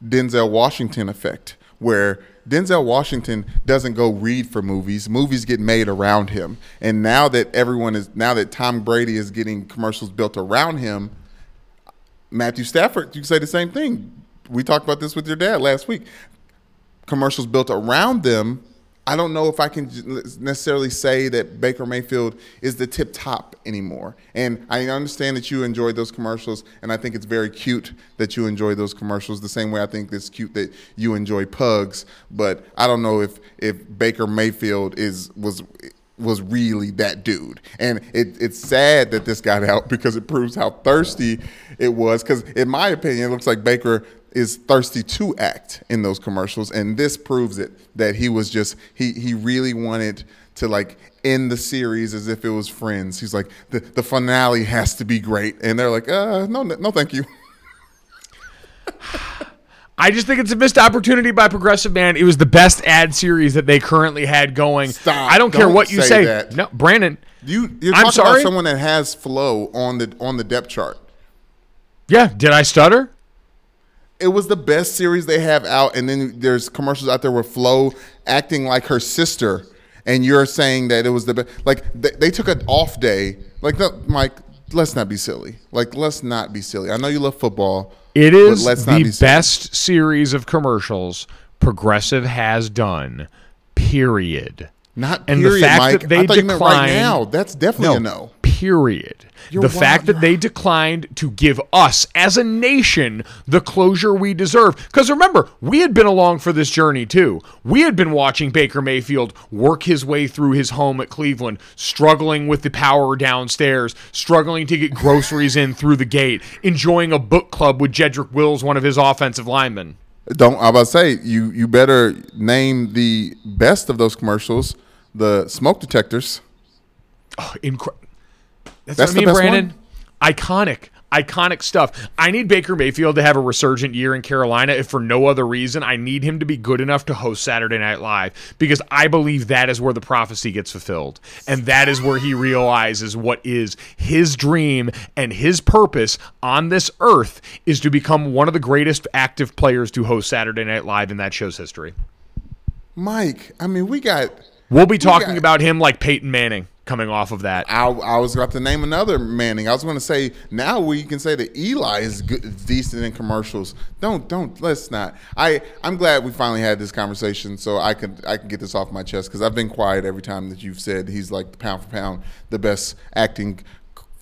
Denzel Washington effect, where Denzel Washington doesn't go read for movies. Movies get made around him. And now that everyone is now that Tom Brady is getting commercials built around him, Matthew Stafford, you can say the same thing. We talked about this with your dad last week. Commercials built around them I don't know if I can necessarily say that Baker Mayfield is the tip top anymore. And I understand that you enjoyed those commercials, and I think it's very cute that you enjoy those commercials the same way I think it's cute that you enjoy pugs. But I don't know if if Baker Mayfield is was was really that dude. And it, it's sad that this got out <laughs> because it proves how thirsty it was. Because in my opinion, it looks like Baker is thirsty to act in those commercials and this proves it that he was just he he really wanted to like end the series as if it was friends he's like the, the finale has to be great and they're like uh no no thank you <sighs> I just think it's a missed opportunity by Progressive Man. It was the best ad series that they currently had going. Stop. I don't care Don't what you say say. that. No, Brandon. you you're I'm talking sorry? about someone that has Flo on the on the depth chart Yeah, did I stutter? It was the best series they have out and then there's commercials out there with flo acting like her sister and you're saying that it was the best like they, they took an off day. Like no, mike let's not be silly. Like let's not be silly. I know you love football It is but let's not be the best series of commercials Progressive has done. Period. not and period, the fact mike. that they i thought meant right now. That's definitely a no Period. You're the fact that they declined to give us, as a nation, the closure we deserve. Because remember, we had been along for this journey too. We had been watching Baker Mayfield work his way through his home at Cleveland, struggling with the power downstairs, struggling to get groceries in through the gate, enjoying a book club with Jedrick Wills, one of his offensive linemen. don't i about to say you you better name the best of those commercials the smoke detectors Oh, Incre- That's, That's what I mean, Brandon. one? Iconic, iconic stuff. I need Baker Mayfield to have a resurgent year in Carolina. If for no other reason, I need him to be good enough to host Saturday Night Live because I believe that is where the prophecy gets fulfilled, and that is where he realizes what is his dream and his purpose on this earth is to become one of the greatest active players to host Saturday Night Live in that show's history. mike i mean we got We'll be talking got- about him like Peyton Manning coming off of that. I, I was about to name another Manning. I was going to say now we can say that Eli is good, decent in commercials. Don't don't let's not. I I'm glad we finally had this conversation so I can I can get this off my chest because I've been quiet every time that you've said he's like pound for pound the best acting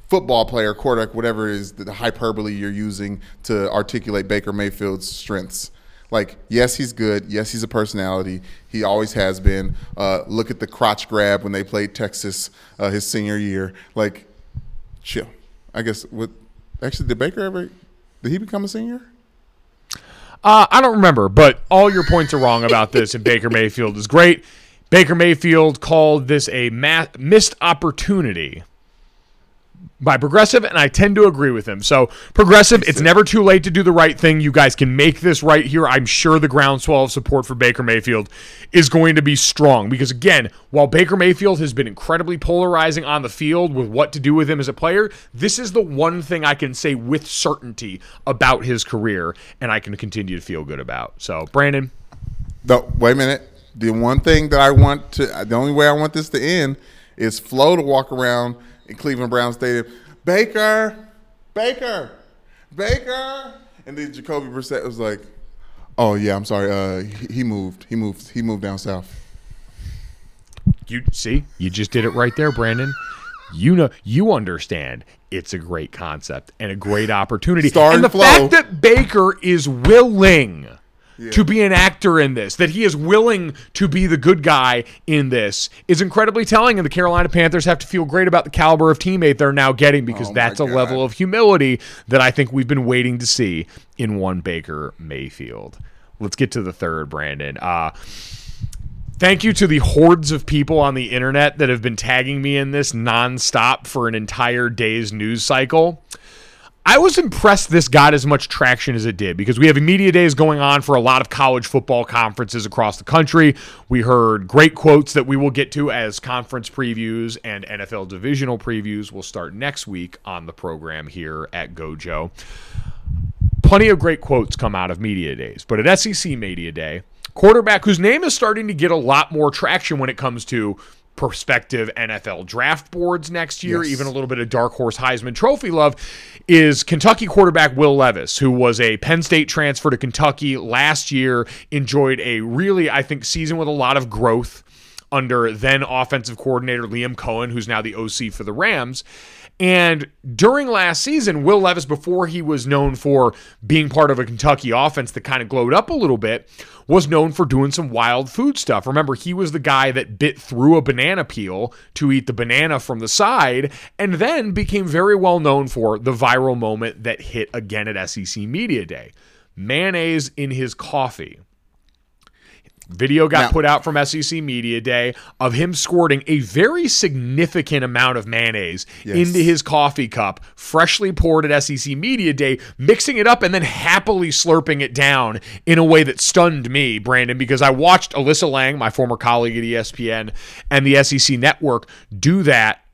football player, quarterback, whatever it is the hyperbole you're using to articulate Baker Mayfield's strengths. Like, yes, he's good. Yes, he's a personality. He always has been. Uh, look at the crotch grab when they played Texas uh, his senior year. Like, chill. I guess what actually did Baker ever did he become a senior? Uh, I don't remember, but all your points are wrong about this, and Baker Mayfield is great. Baker Mayfield called this a ma- missed opportunity by Progressive, and I tend to agree with him. So, Progressive, it's never too late to do the right thing. You guys can make this right here. I'm sure the groundswell of support for Baker Mayfield is going to be strong because, again, while Baker Mayfield has been incredibly polarizing on the field with what to do with him as a player, this is the one thing I can say with certainty about his career, and I can continue to feel good about. So, Brandon, No, wait a minute. The one thing that I want to, the only way I want this to end is Flo to walk around in Cleveland Brown Stadium, Baker, Baker, Baker, and then Jacoby Brissett was like, "Oh yeah, I'm sorry. Uh, he, he moved. He moved. He moved down south." You see, you just did it right there, Brandon. You know, you understand. It's a great concept and a great opportunity. Star and the and Flo. fact that Baker is willing to be an actor in this, that he is willing to be the good guy in this, is incredibly telling. And the Carolina Panthers have to feel great about the caliber of teammate they're now getting because Oh that's a level of humility that I think we've been waiting to see in one Baker Mayfield. Let's get to the third, Brandon. Uh, Thank you to the hordes of people on the internet that have been tagging me in this nonstop for an entire day's news cycle. I was impressed this got as much traction as it did because we have media days going on for a lot of college football conferences across the country. We heard great quotes that we will get to as conference previews and NFL divisional previews will start next week on the program here at Gojo plenty of great quotes come out of media days. But at SEC Media Day, quarterback whose name is starting to get a lot more traction when it comes to prospective NFL draft boards next year, Yes. even a little bit of dark horse Heisman Trophy love, is Kentucky quarterback Will Levis, who was a Penn State transfer to Kentucky last year, enjoyed a really, I think, season with a lot of growth under then offensive coordinator Liam Coen, who's now the OC for the Rams. And during last season, Will Levis, before he was known for being part of a Kentucky offense that kind of glowed up a little bit, was known for doing some wild food stuff. Remember, he was the guy that bit through a banana peel to eat the banana from the side, and then became very well known for the viral moment that hit again at SEC Media Day mayonnaise in his coffee. Video got Now- put out from SEC Media Day of him squirting a very significant amount of mayonnaise into his coffee cup, freshly poured at SEC Media Day, mixing it up and then happily slurping it down in a way that stunned me, Brandon, because I watched Alyssa Lang, my former colleague at ESPN, and the SEC Network do that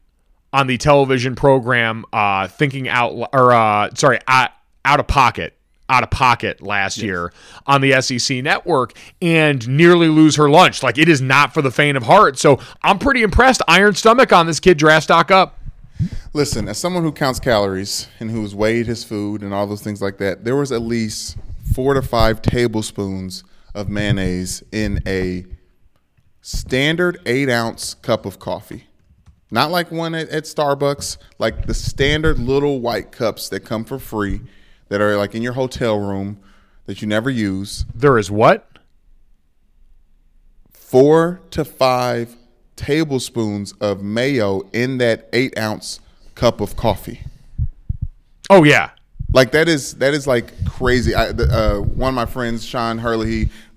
on the television program uh, Thinking Out or uh, sorry, out, out of pocket. Out of pocket last year on the SEC network and nearly lose her lunch. Like it is not for the faint of heart. So I'm pretty impressed. Iron stomach on this kid draft stock up. Listen, as someone who counts calories and who's weighed his food and all those things like that, there was at least four to five tablespoons of mayonnaise in a standard eight ounce cup of coffee. Not like one at, at Starbucks, like the standard little white cups that come for free that are like in your hotel room that you never use. There is what? Four to five tablespoons of mayo in that eight ounce cup of coffee. Oh yeah. Like that is that is like crazy. I, the, uh, one of my friends, Sean Hurley,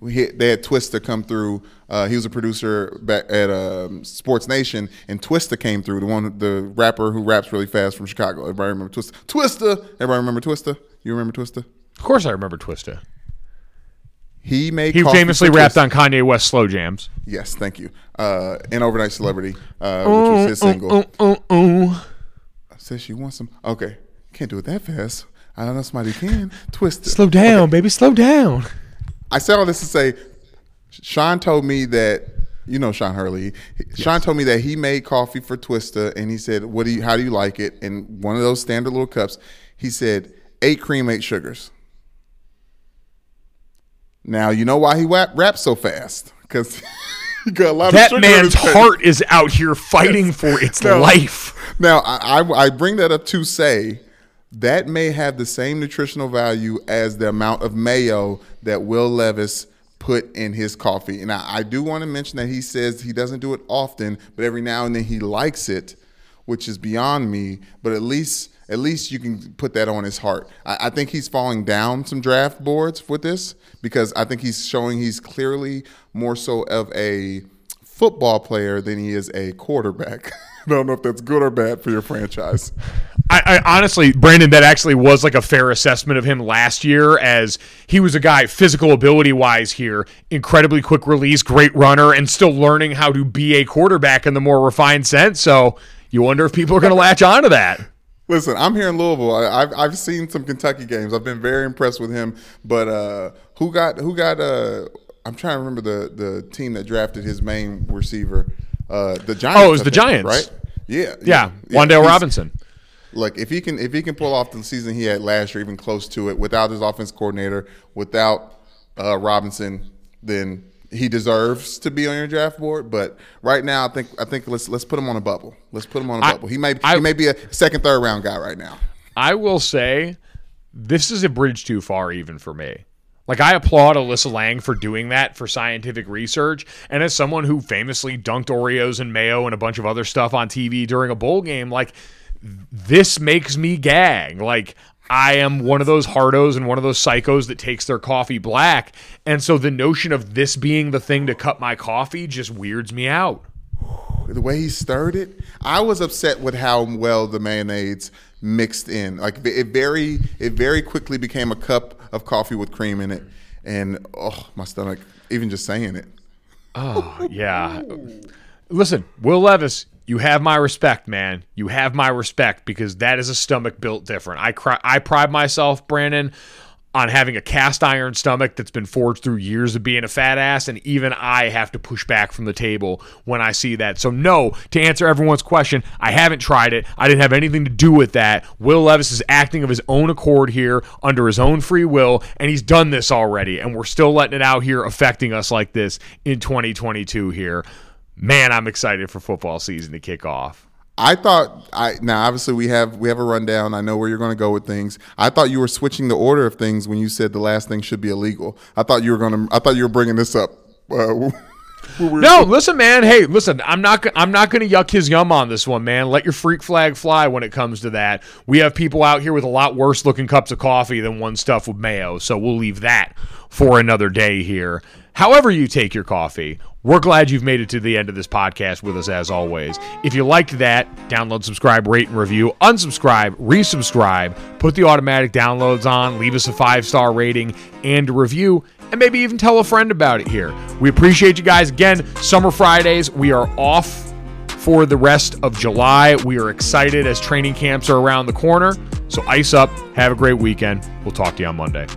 he, he they had Twista come through. Uh, he was a producer back at um, Sports Nation, and Twista came through. The one, the rapper who raps really fast from Chicago. Everybody remember Twista? Twista. Everybody remember Twista? You remember Twista? Of course I remember Twista. He made. He famously rapped on Kanye West slow jams. Yes, thank you. Uh, and Overnight Celebrity, uh, which was his single. Oh, oh. oh. Says she wants some. Okay, can't do it that fast. I don't know if somebody can. Twista. Slow down, baby, slow down. I said all this to say, Sean told me that you know Sean Hurley. Sean told me that he made coffee for Twista, and he said, "What do you? How do you like it?" In one of those standard little cups, he said, eight cream, eight sugars." Now you know why he rap, raps so fast because got <laughs> a lot That of sugar man's heart is out here fighting for <laughs> its No. life. Now, I, I, I bring that up to say that may have the same nutritional value as the amount of mayo that Will Levis put in his coffee. And I, I do want to mention that he says he doesn't do it often, but every now and then he likes it, which is beyond me. But at least at least you can put that on his heart. I, I think he's falling down some draft boards with this because I think he's showing he's clearly more so of a football player than he is a quarterback. <laughs> I don't know if that's good or bad for your franchise. <laughs> I, I honestly, Brandon, that actually was like a fair assessment of him last year, as he was a guy physical ability wise here, incredibly quick release, great runner, and still learning how to be a quarterback in the more refined sense. So you wonder if people are going to latch onto that. Listen, I'm here in Louisville. I, I've I've seen some Kentucky games. I've been very impressed with him. But uh, who got who got? Uh, I'm trying to remember the the team that drafted his main receiver. Uh, the Giants. Oh, it was I the think, Giants. right? Yeah, Yeah, Wan'Dale he's- Robinson. Look, if he can if he can pull off the season he had last year, even close to it, without his offense coordinator, without uh, Robinson, then he deserves to be on your draft board. But right now, I think I think let's let's put him on a bubble. Let's put him on a I- bubble. He may I- he may be a second, third round guy right now. I will say this is a bridge too far even for me. Like I applaud Alyssa Lang for doing that for scientific research, and as someone who famously dunked Oreos and mayo and a bunch of other stuff on TV during a bowl game, like this makes me gag. Like I am one of those hardos and one of those psychos that takes their coffee black, and so the notion of this being the thing to cut my coffee just weirds me out. <sighs> the way he stirred it, I was upset with how well the mayonnaise mixed in. Like it very, it very quickly became a cup of coffee with cream in it, and oh, my stomach, even just saying it. Oh yeah. Listen, Will Levis, you have my respect, man. You have my respect because that is a stomach built different. I cry, I pride myself, Brandon, on having a cast iron stomach that's been forged through years of being a fat ass, and even I have to push back from the table when I see that. So, no, to answer everyone's question, I haven't tried it. I didn't have anything to do with that. Will Levis is acting of his own accord here under his own free will, and he's done this already, and we're still letting it out here affecting us like this in 2022 here. Man, I'm excited for football season to kick off. I thought I now obviously we have we have a rundown. I know where you're going to go with things. I thought you were switching the order of things when you said the last thing should be illegal. I thought you were going to. I thought you were bringing this up. Uh, <laughs> no, listen, man. Hey, listen. I'm not. I'm not going to yuck his yum on this one, man. Let your freak flag fly when it comes to that. We have people out here with a lot worse looking cups of coffee than one stuffed with mayo, so we'll leave that for another day here. However, you take your coffee, we're glad you've made it to the end of this podcast with us as always. If you liked that, download, subscribe, rate, and review. Unsubscribe, resubscribe, put the automatic downloads on, leave us a five star rating and a review, and maybe even tell a friend about it here. We appreciate you guys. Again, Summer Fridays, we are off for the rest of July. We are excited as training camps are around the corner. So ice up, have a great weekend. We'll talk to you on Monday.